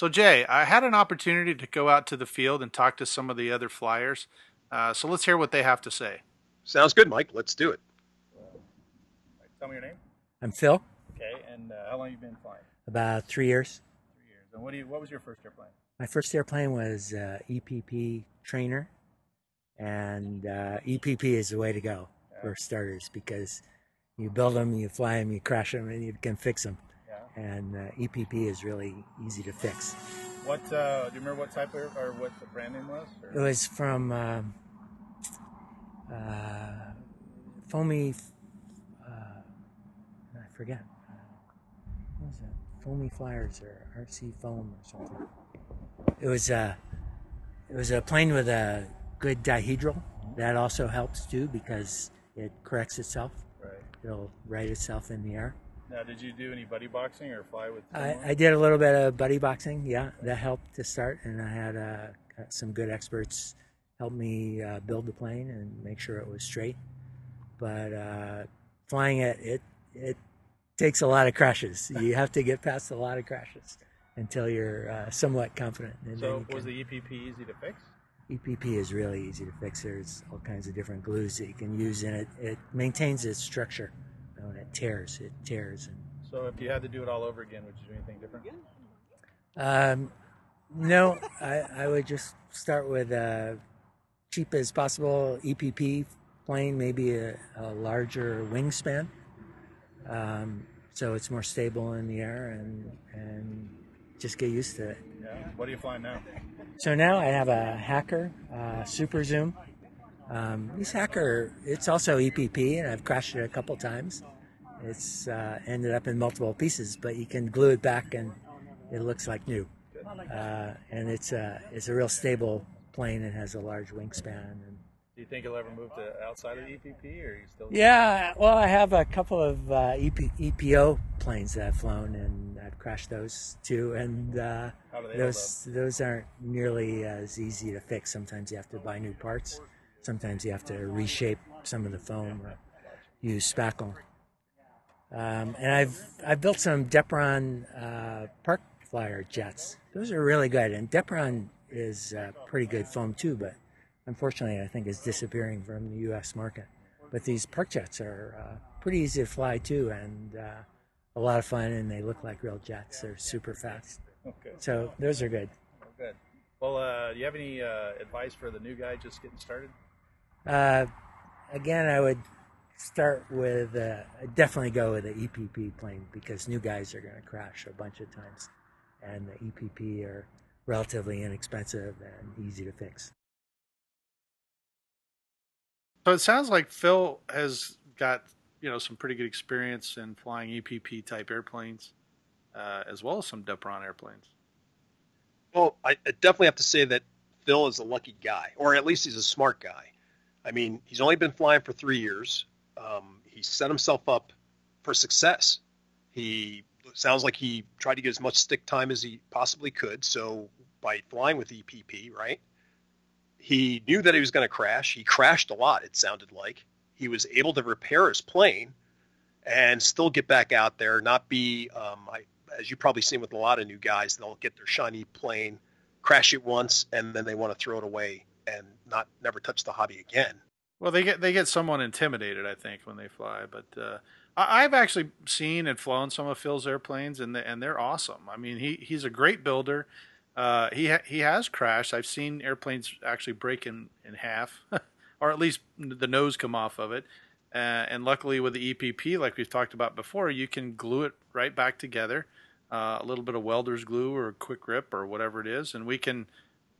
So, Jay, I had an opportunity to go out to the field and talk to some of the other flyers. Uh, so let's hear what they have to say. Sounds good, Mike. Let's do it. Tell me your name. I'm Phil. Okay, and uh, how long you been flying? About three years. Three years. And what do you? What was your first airplane? My first airplane was uh, EPP trainer, and uh, EPP is the way to go yeah. for starters because you build them, you fly them, you crash them, and you can fix them and uh, EPP is really easy to fix. What uh, do you remember? What type of or what the brand name was? Or? It was from uh, uh Foamy. Uh, I forget. What was it? Foamy Flyers or RC Foam or something. It was a. Uh, it was a plane with a good dihedral. That also helps too because it corrects itself. Right. It'll right itself in the air. Now, did you do any buddy boxing or fly with? I, I, did a little bit of buddy boxing. Yeah, that helped to start, and I had uh, some good experts help me uh, build the plane and make sure it was straight. But uh, flying it, it it takes a lot of crashes. You [LAUGHS] have to get past a lot of crashes until you're uh, somewhat confident. so, was the EPP easy to fix? EPP is really easy to fix. There's all kinds of different glues that you can use in it. It maintains its structure know, it tears, it tears. And, so if you had to do it all over again, would you do anything different? Um, no, I, I would just start with uh, cheap as possible EPP plane, maybe a, a larger wingspan, um, so it's more stable in the air, and and just get used to it. Yeah. What are you flying now? So now I have a Hacker uh, Super Zoom um, this hacker, it's also EPP, and I've crashed it a couple times. It's uh, ended up in multiple pieces, but you can glue it back, and it looks like new. Uh, and it's a it's a real stable plane. It has a large wingspan. And, do you think you'll ever move to outside of EPP, or are you still? Yeah, well, I have a couple of uh, EP, EPO planes that I've flown, and I've crashed those too. And uh, those those aren't nearly as easy to fix. Sometimes you have to buy new parts sometimes you have to reshape some of the foam or use spackle. Um, and I've I've built some Depron uh, park flyer jets. Those are really good, and Depron is uh, pretty good foam too. But unfortunately, I think is disappearing from the U.S. market. But these park jets are uh, pretty easy to fly too, and uh, a lot of fun, and they look like real jets. They're super fast. Okay. So those are good. Good. Well, uh, do you have any uh, advice for the new guy just getting started? Uh, again, I would start with uh, definitely go with the EPP plane because new guys are going to crash a bunch of times, and the EPP are relatively inexpensive and easy to fix. So it sounds like Phil has got you know some pretty good experience in flying EPP type airplanes, uh, as well as some Depron airplanes. Well, I definitely have to say that Phil is a lucky guy, or at least he's a smart guy. I mean, he's only been flying for three years. Um, he set himself up for success. He sounds like he tried to get as much stick time as he possibly could. So by flying with EPP, right? He knew that he was going to crash. He crashed a lot. It sounded like he was able to repair his plane and still get back out there, not be, um, I, as you probably seen with a lot of new guys, they'll get their shiny plane, crash it once, and then they want to throw it away and not never touch the hobby again. Well, they get they get someone intimidated, I think, when they fly. But uh, I, have actually seen and flown some of Phil's airplanes, and the, and they're awesome. I mean, he he's a great builder. Uh, he ha- he has crashed. I've seen airplanes actually break in in half, [LAUGHS] or at least the nose come off of it. Uh, and luckily, with the EPP, like we've talked about before, you can glue it right back together. Uh, a little bit of welder's glue or quick grip or whatever it is, and we can,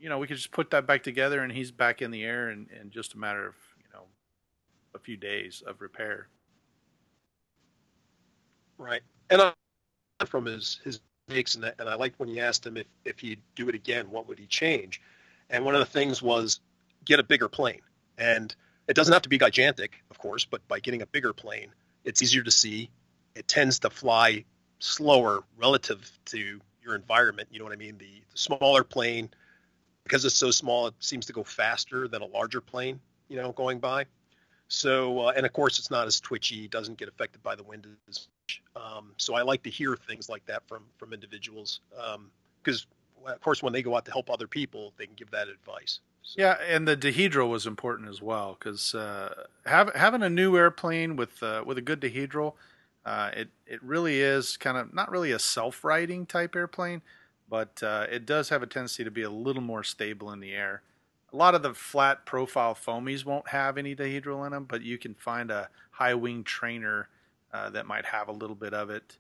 you know, we could just put that back together, and he's back in the air in, in just a matter of you know, a few days of repair. Right, and I, from his his mistakes, and, and I liked when you asked him if if he'd do it again, what would he change? And one of the things was get a bigger plane, and it doesn't have to be gigantic, of course, but by getting a bigger plane, it's easier to see. It tends to fly slower relative to your environment. You know what I mean? The, the smaller plane, because it's so small, it seems to go faster than a larger plane. You know, going by. So, uh, and of course, it's not as twitchy, doesn't get affected by the wind as much. Um, so I like to hear things like that from from individuals because, um, of course, when they go out to help other people, they can give that advice. So. Yeah, and the dihedral was important as well because uh, having a new airplane with uh, with a good dihedral, uh, it it really is kind of not really a self-righting type airplane, but uh, it does have a tendency to be a little more stable in the air a lot of the flat profile foamies won't have any dihedral in them, but you can find a high wing trainer uh, that might have a little bit of it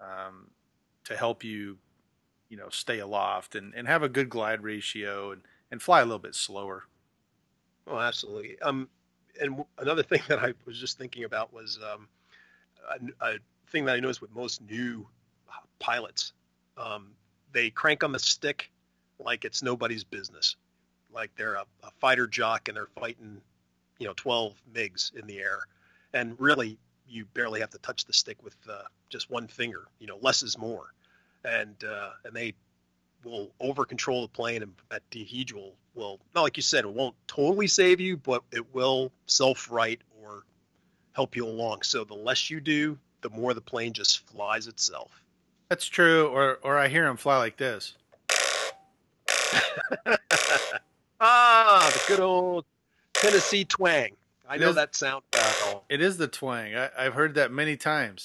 um, to help you, you know, stay aloft and, and have a good glide ratio and, and fly a little bit slower. Oh, absolutely. Um, and another thing that I was just thinking about was um, a, a, thing that I noticed with most new pilots. Um, they crank on the stick like it's nobody's business like they're a, a fighter jock and they're fighting, you know, 12 MiGs in the air. And really, you barely have to touch the stick with uh, just one finger. You know, less is more. And uh, and they will over control the plane and at dihedral will not like you said it won't totally save you but it will self right or help you along so the less you do the more the plane just flies itself that's true or or i hear him fly like this [LAUGHS] Ah, the good old Tennessee twang. I it know is, that sound well. It is the twang. I, I've heard that many times.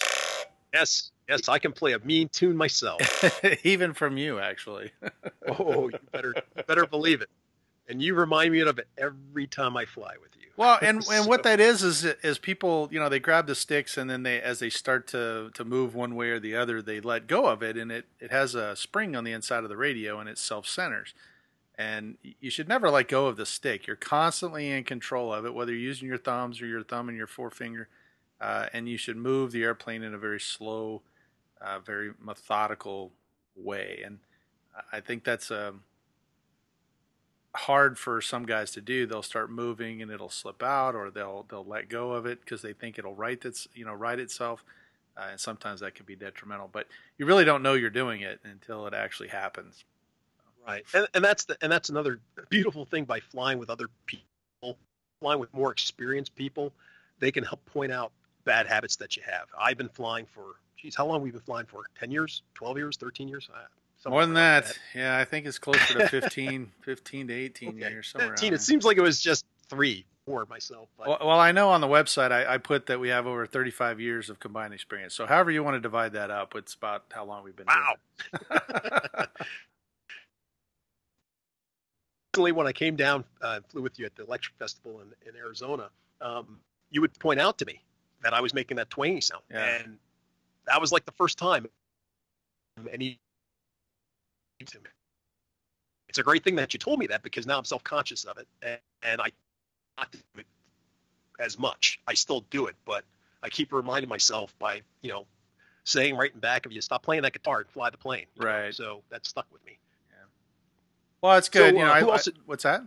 Yes, yes, I can play a mean tune myself. [LAUGHS] Even from you, actually. oh, you better better believe it. And you remind me of it every time I fly with you. Well, and so. [LAUGHS] and what that is is is people, you know, they grab the sticks and then they as they start to to move one way or the other, they let go of it and it it has a spring on the inside of the radio and it self centers and you should never let go of the stick. You're constantly in control of it, whether you're using your thumbs or your thumb and your forefinger. Uh, and you should move the airplane in a very slow, uh, very methodical way. And I think that's um, hard for some guys to do. They'll start moving and it'll slip out, or they'll they'll let go of it because they think it'll right its you know right itself. Uh, and sometimes that can be detrimental. But you really don't know you're doing it until it actually happens. Right, and, and that's the and that's another beautiful thing by flying with other people, flying with more experienced people. They can help point out bad habits that you have. I've been flying for, geez, how long we've we been flying for? Ten years, twelve years, thirteen years, uh, More than that. that. Yeah, I think it's closer to [LAUGHS] 15, 15 to 18 okay. years. Somewhere 15. It seems like it was just three, four myself. Well, well, I know on the website I, I, put that we have over 35 years of combined experience. So however you want to divide that up, it's about how long we've been wow. [LAUGHS] Recently, when I came down, uh, flew with you at the Electric Festival in, in Arizona, um, you would point out to me that I was making that twangy sound. Yeah. And that was like the first time any to me. It's a great thing that you told me that because now I'm self-conscious of it, and, and I not do it as much. I still do it, but I keep reminding myself by you know saying right in back of you, stop playing that guitar and fly the plane. Right. Know? So that stuck with me. Yeah. Well, it's good. So, you know, uh, who I, else, I, what's that?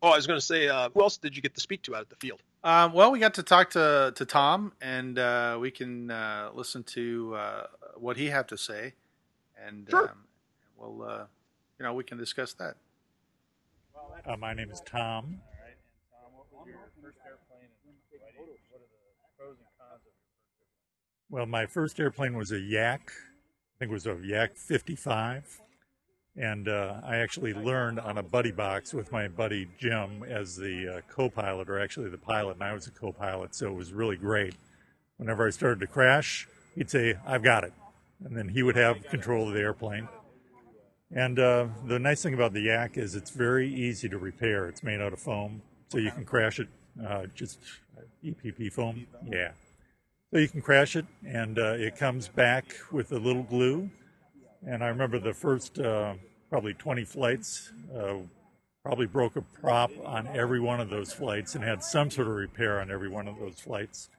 Oh, I was going to say, uh, who else did you get to speak to out at the field? Um, well, we got to talk to to Tom, and uh, we can uh, listen to uh, what he had to say, and sure. um, we'll, uh, you know, we can discuss that. Uh, my name is Tom. Well, my first airplane was a Yak. I think it was a Yak 55. And uh, I actually learned on a buddy box with my buddy Jim as the uh, co pilot, or actually the pilot, and I was a co pilot, so it was really great. Whenever I started to crash, he'd say, I've got it. And then he would have control of the airplane. And uh, the nice thing about the Yak is it's very easy to repair. It's made out of foam, so you can crash it. Uh, just EPP foam, yeah. So you can crash it, and uh, it comes back with a little glue. And I remember the first uh, probably 20 flights, uh, probably broke a prop on every one of those flights, and had some sort of repair on every one of those flights.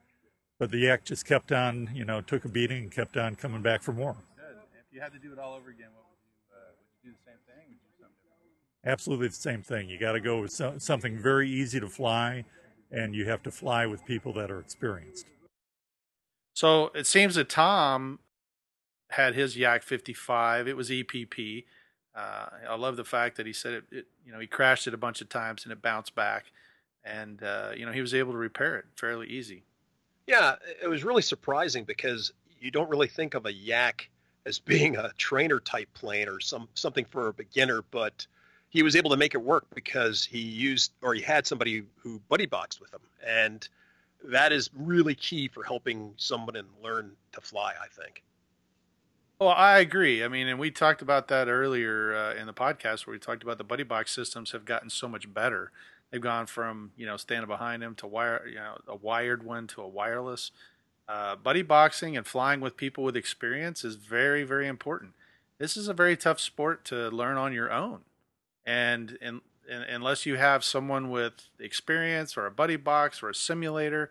But the Yak just kept on, you know, took a beating and kept on coming back for more. Good. If you had to do it all over again, what do the same thing? do something Absolutely the same thing. You got to go with so, something very easy to fly, and you have to fly with people that are experienced. So it seems that Tom had his Yak 55. It was EPP. Uh, I love the fact that he said it, it, You know, he crashed it a bunch of times and it bounced back, and uh, you know he was able to repair it fairly easy. Yeah, it was really surprising because you don't really think of a Yak as being a trainer type plane or some something for a beginner, but he was able to make it work because he used or he had somebody who buddy boxed with him, and that is really key for helping someone learn to fly. I think. Well, I agree. I mean, and we talked about that earlier uh, in the podcast where we talked about the buddy box systems have gotten so much better. They've gone from you know standing behind him to wire, you know, a wired one to a wireless uh, buddy boxing and flying with people with experience is very, very important. This is a very tough sport to learn on your own, and, and, unless you have someone with experience or a buddy box or a simulator,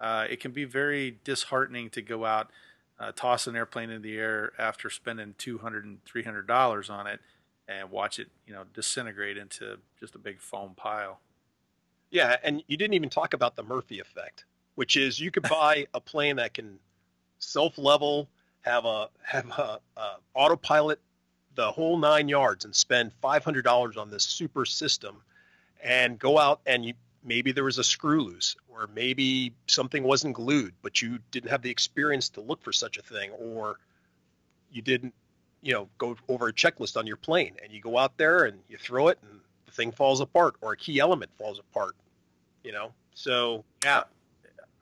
uh, it can be very disheartening to go out, uh, toss an airplane in the air after spending two hundred and three hundred dollars on it, and watch it, you know, disintegrate into just a big foam pile. Yeah, and you didn't even talk about the Murphy effect which is you could buy a plane that can self level, have a have a, a autopilot, the whole nine yards, and spend five hundred dollars on this super system, and go out and you maybe there was a screw loose or maybe something wasn't glued, but you didn't have the experience to look for such a thing, or you didn't you know go over a checklist on your plane and you go out there and you throw it and the thing falls apart or a key element falls apart you know so yeah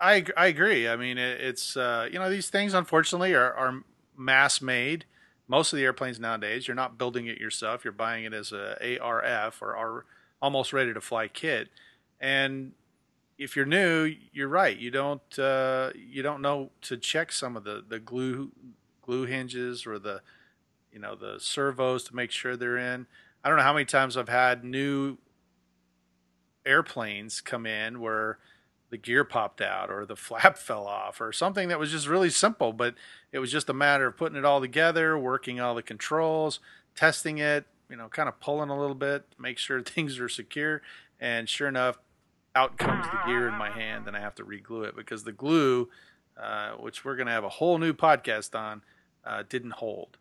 I I agree. I mean, it, it's uh, you know these things unfortunately are, are mass made. Most of the airplanes nowadays, you're not building it yourself. You're buying it as a ARF or almost ready to fly kit. And if you're new, you're right. You don't uh, you don't know to check some of the the glue glue hinges or the you know the servos to make sure they're in. I don't know how many times I've had new airplanes come in where the gear popped out or the flap [LAUGHS] fell off or something that was just really simple, but it was just a matter of putting it all together, working all the controls, testing it, you know, kind of pulling a little bit, make sure [LAUGHS] things are secure. And sure enough, out comes the gear in my hand, and I have to reglue it because the glue, uh, which we're going to have a whole new podcast on, uh, didn't hold.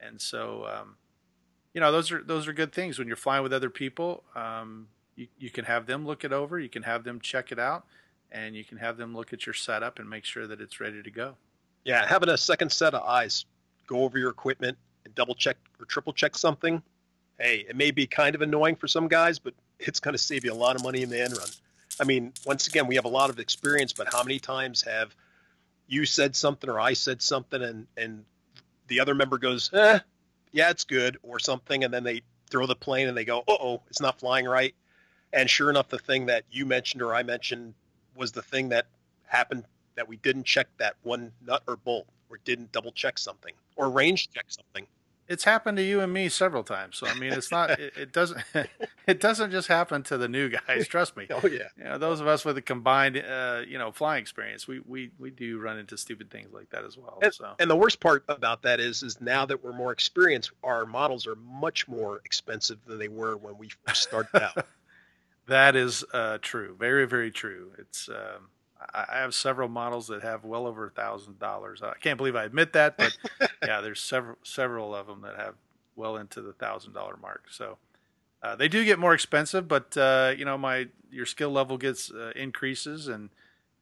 And so, um, you know, those are those are good things when you're flying with other people. Um, you, you can have them look it over, you can have them check it out and you can have them look at your setup and make sure that it's ready to go. Yeah, having a second set of eyes go over your equipment and double check or triple check something, hey, it may be kind of annoying for some guys, but it's going to save you a lot of money in the end run. I mean, once again, we have a lot of experience, but how many times have you said something or I said something and and the other member goes, eh, yeah, it's good or something, and then they throw the plane and they go, oh, it's not flying right. And sure enough, the thing that you mentioned or I mentioned was the thing that happened that we didn't check that one nut or bolt or didn't double check something or range check something it's happened to you and me several times. So I mean, it's not. It, it doesn't. [LAUGHS] It doesn't just happen to the new guys. Trust me. [LAUGHS] Oh yeah. You know, those of us with a combined, uh, you know, flying experience, we we we do run into stupid things like that as well. And, so. and the worst part about that is, is now that we're more experienced, our models are much more expensive than they were when we first started out. [LAUGHS] that is uh, true. Very very true. It's. Um, I have several models that have well over a thousand dollars. I can't believe I admit that, but [LAUGHS] yeah, there's several several of them that have well into the thousand dollar mark. So uh, they do get more expensive, but uh, you know, my your skill level gets uh, increases, and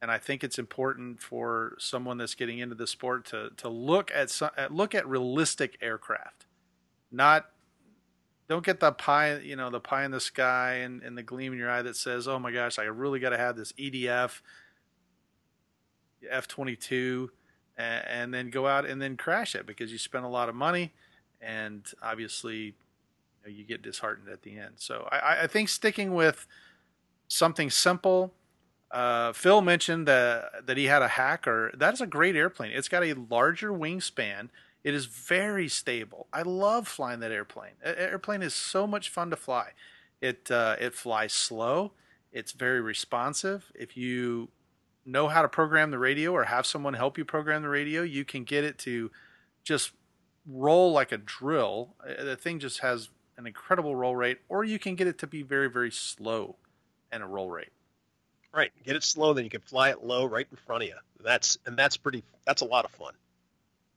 and I think it's important for someone that's getting into the sport to to look at, some, look at realistic aircraft, not don't get the pie, you know, the pie in the sky and, and the gleam in your eye that says, "Oh my gosh, I really got to have this EDF F twenty two, and then go out and then crash it because you spent a lot of money, and obviously, you, know, you get disheartened at the end. So I, I think sticking with something simple. Uh, Phil mentioned that that he had a hacker. That is a great airplane. It's got a larger wingspan. It is very stable. I love flying that airplane. Airplane is so much fun to fly. It uh, it flies slow. It's very responsive. If you know how to program the radio or have someone help you program the radio, you can get it to just roll like a drill. Uh, the thing just has an incredible roll rate, or you can get it to be very, very slow and a roll rate. Right, get it slow, then you can fly it low right in front of you. That's and that's pretty. That's a lot of fun.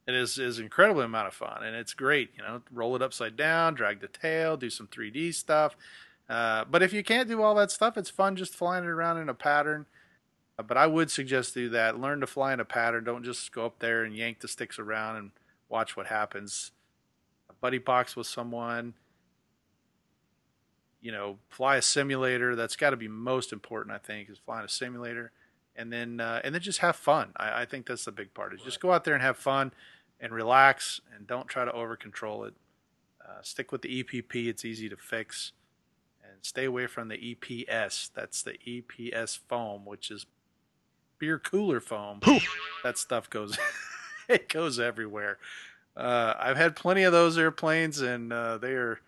It is is incredibly amount of fun, and it's great. You know, roll it upside down, drag the tail, do some 3D stuff. Uh, but if you can't do all that stuff, it's fun just flying it around in a pattern. But I would suggest do that. Learn to fly in a pattern. Don't just go up there and yank the sticks around and watch what happens. Buddy box with someone. You know, fly a simulator. That's got to be most important. I think is flying a simulator, and then uh, and then just have fun. I, I think that's the big part. Is just go out there and have fun, and relax, and don't try to over control it. Uh, stick with the EPP. It's easy to fix and stay away from the EPS. That's the EPS foam, which is beer cooler foam. That stuff goes [LAUGHS] it goes everywhere. Uh, I've had plenty of those airplanes, and uh, they are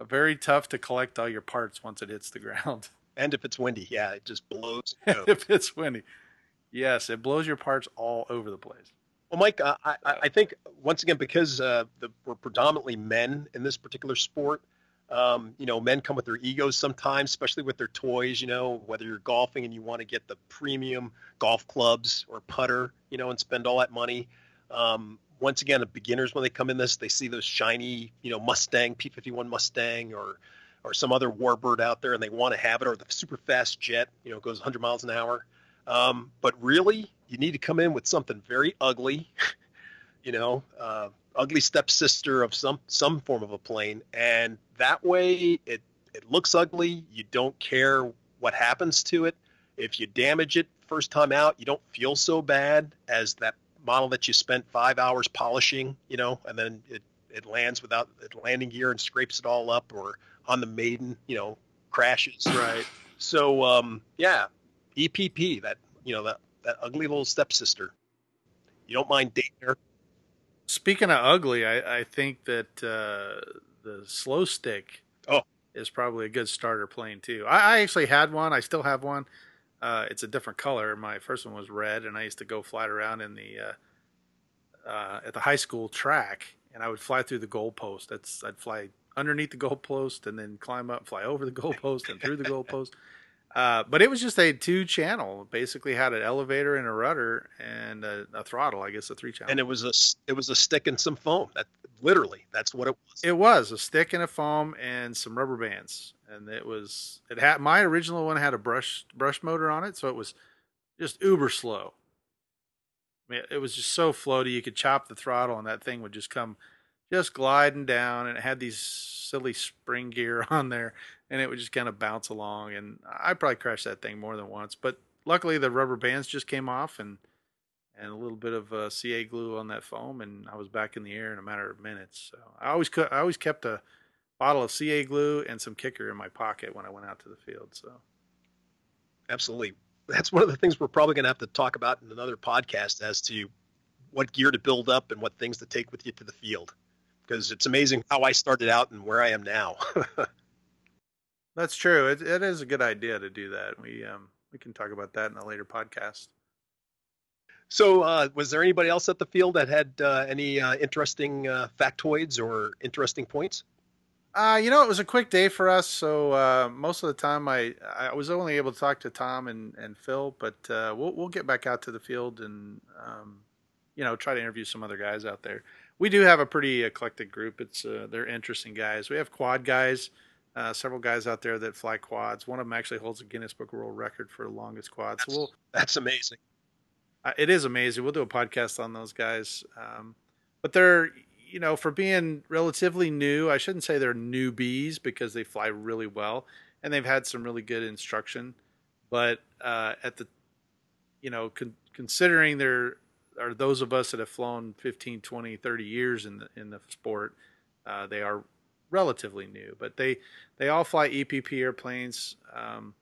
very tough to collect all your parts once it hits the ground. [LAUGHS] And if it's windy, yeah, it just blows. [LAUGHS] if it's windy, yes, it blows your parts all over the place. Well, Mike, uh, I, I think once again because uh, the, we're predominantly men in this particular sport, um, you know, men come with their egos sometimes, especially with their toys. You know, whether you're golfing and you want to get the premium golf clubs or putter, you know, and spend all that money. Um, once again, the beginners when they come in this, they see those shiny, you know, Mustang P51 Mustang or or some other warbird out there, and they want to have it, or the super fast jet, you know, goes 100 miles an hour. Um, but really, you need to come in with something very ugly, [LAUGHS] you know, uh, ugly stepsister of some some form of a plane, and that way it it looks ugly. You don't care what happens to it. If you damage it first time out, you don't feel so bad as that model that you spent five hours polishing, you know, and then it it lands without landing gear and scrapes it all up, or on the maiden, you know, crashes. Right. So um, yeah, EPP that you know that that ugly little stepsister. You don't mind dating her. Speaking of ugly, I, I think that uh, the slow stick oh. is probably a good starter plane too. I, I actually had one. I still have one. Uh, it's a different color. My first one was red, and I used to go fly around in the uh, uh, at the high school track, and I would fly through the goalpost. That's I'd fly underneath the goalpost and then climb up, fly over the goalpost and through the goalpost. Uh, but it was just a two channel. Basically, had an elevator and a rudder and a, a, throttle. I guess a three channel. And it was a it was a stick and some foam. That literally that's what it was. It was a stick and a foam and some rubber bands. And it was it had my original one had a brush brush motor on it, so it was just uber slow. I mean, it was just so floaty. You could chop the throttle and that thing would just come just gliding down, and it had these silly spring gear [LAUGHS] on there, and it would just kind of bounce along. And I probably crashed that thing more than once, but luckily the rubber bands just came off and and a little bit of uh, CA glue on that foam, and I was back in the air in a matter of minutes. So I always I always kept a bottle of CA glue and some kicker in my pocket when I went out to the field. So absolutely, that's one of the things we're probably going to have to talk about in another podcast as to what gear to build up and what things to take with you to the field, because it's amazing how I started out and where I am now. [LAUGHS] that's true. It, it is a good idea to do that. We um, we can talk about that in a later podcast. So, uh, was there anybody else at the field that had uh, any uh, interesting uh, factoids or interesting points? Uh, you know, it was a quick day for us, so uh, most of the time I I was only able to talk to Tom and, and Phil, but we'll we'll get back out to the field and um, you know try to interview some other guys out there. We do have a pretty eclectic group. It's they're interesting guys. We have quad guys. Uh, several guys out there that fly quads. One of them actually holds a Guinness Book World Record for the longest quad. That's, so we'll, that's amazing. Uh, it is amazing. We'll do a podcast on those guys. Um, but they're, you know, for being relatively new, I shouldn't say they're newbies because they fly really well and they've had some really good instruction. But uh, at the, you know, con- considering there are those of us that have flown 15, 20, 30 years in the, in the sport, uh, they are relatively new, but they they all fly EPP airplanes. Um,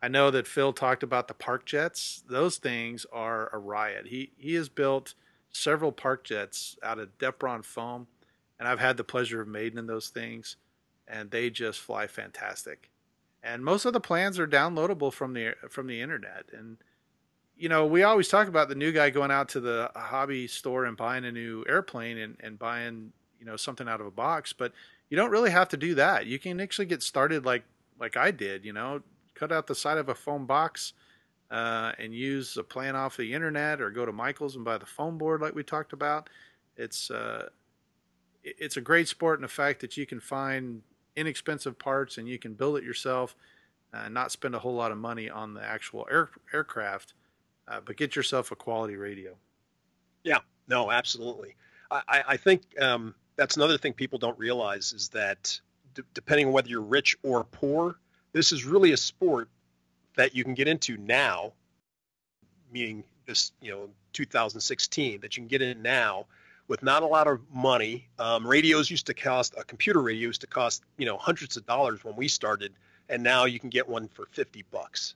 I know that Phil talked about the park jets. Those things are a riot. He he has built several park jets out of Depron foam, and I've had the pleasure of maiden those things, and they just fly fantastic. And most of the plans are downloadable from the from the internet. And you know, we always talk about the new guy going out to the hobby store and buying a new airplane and, and buying you know something out of a box, but you don't really have to do that. You can actually get started like like I did. You know, cut out the side of a foam box uh, and use a plan off the internet, or go to Michaels and buy the foam board like we talked about. It's uh, it's a great sport in the fact that you can find inexpensive parts and you can build it yourself, and uh, not spend a whole lot of money on the actual air, aircraft, uh, but get yourself a quality radio. Yeah, no, absolutely. I, I think um, that's another thing people don't realize is that d- depending on whether you're rich or poor, this is really a sport that you can get into now, meaning this, you know, 2016, that you can get in now with not a lot of money. Um, radios used to cost, a computer radio used to cost, you know, hundreds of dollars when we started, and now you can get one for 50 bucks.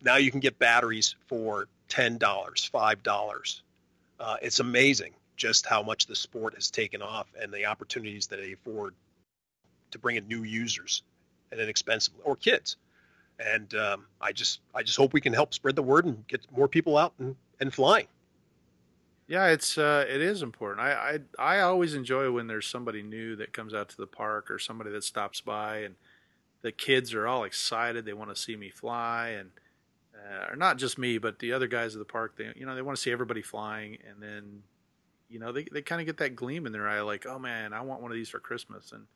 Now you can get batteries for $10, $5. Uh, it's amazing just how much the sport has taken off and the opportunities that they afford to bring in new users and inexpensively or kids. And um, I just I just hope we can help spread the word and get more people out and, and flying. Yeah, it's uh, it is important. I, I I always enjoy when there's somebody new that comes out to the park or somebody that stops by and the kids are all excited. They want to see me fly and uh, or not just me, but the other guys at the park. They you know they want to see everybody flying and then you know, they, they kind of get that gleam in their eye, like, oh man, I want one of these for Christmas. And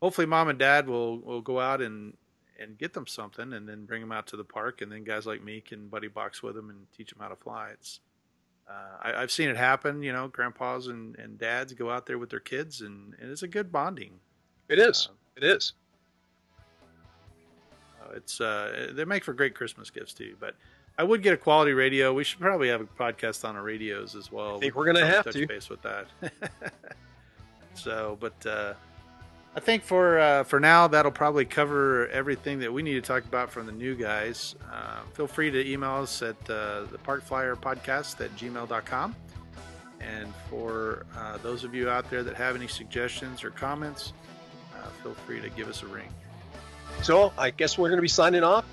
hopefully, mom and dad will will go out and and get them something, and then bring them out to the park, and then guys like me can buddy box with them and teach them how to fly. It's uh, I, have seen it happen. You know, grandpas and, and dads go out there with their kids, and, and it's a good bonding. It is. Uh, it is. It's uh, they make for great Christmas gifts too. But I would get a quality radio. We should probably have a podcast on our radios as well. I think we're gonna have touch to base with that. [LAUGHS] so, but uh, I think for uh, for now that'll probably cover everything that we need to talk about from the new guys. Uh, feel free to email us at uh, the Park Flyer Podcast at gmail.com. And for uh, those of you out there that have any suggestions or comments, uh, feel free to give us a ring. So I guess we're going to be signing off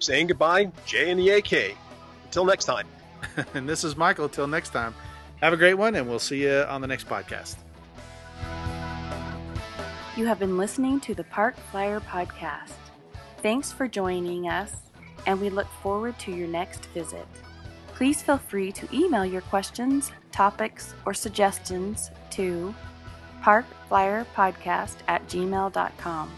saying goodbye, J and the AK. Until next time. [LAUGHS] and this is Michael. Until next time, have a great one, and we'll see you on the next podcast. You have been listening to the Park Flyer Podcast. Thanks for joining us, and we look forward to your next visit. Please feel free to email your questions, topics, or suggestions to parkflyerpodcast at gmail.com.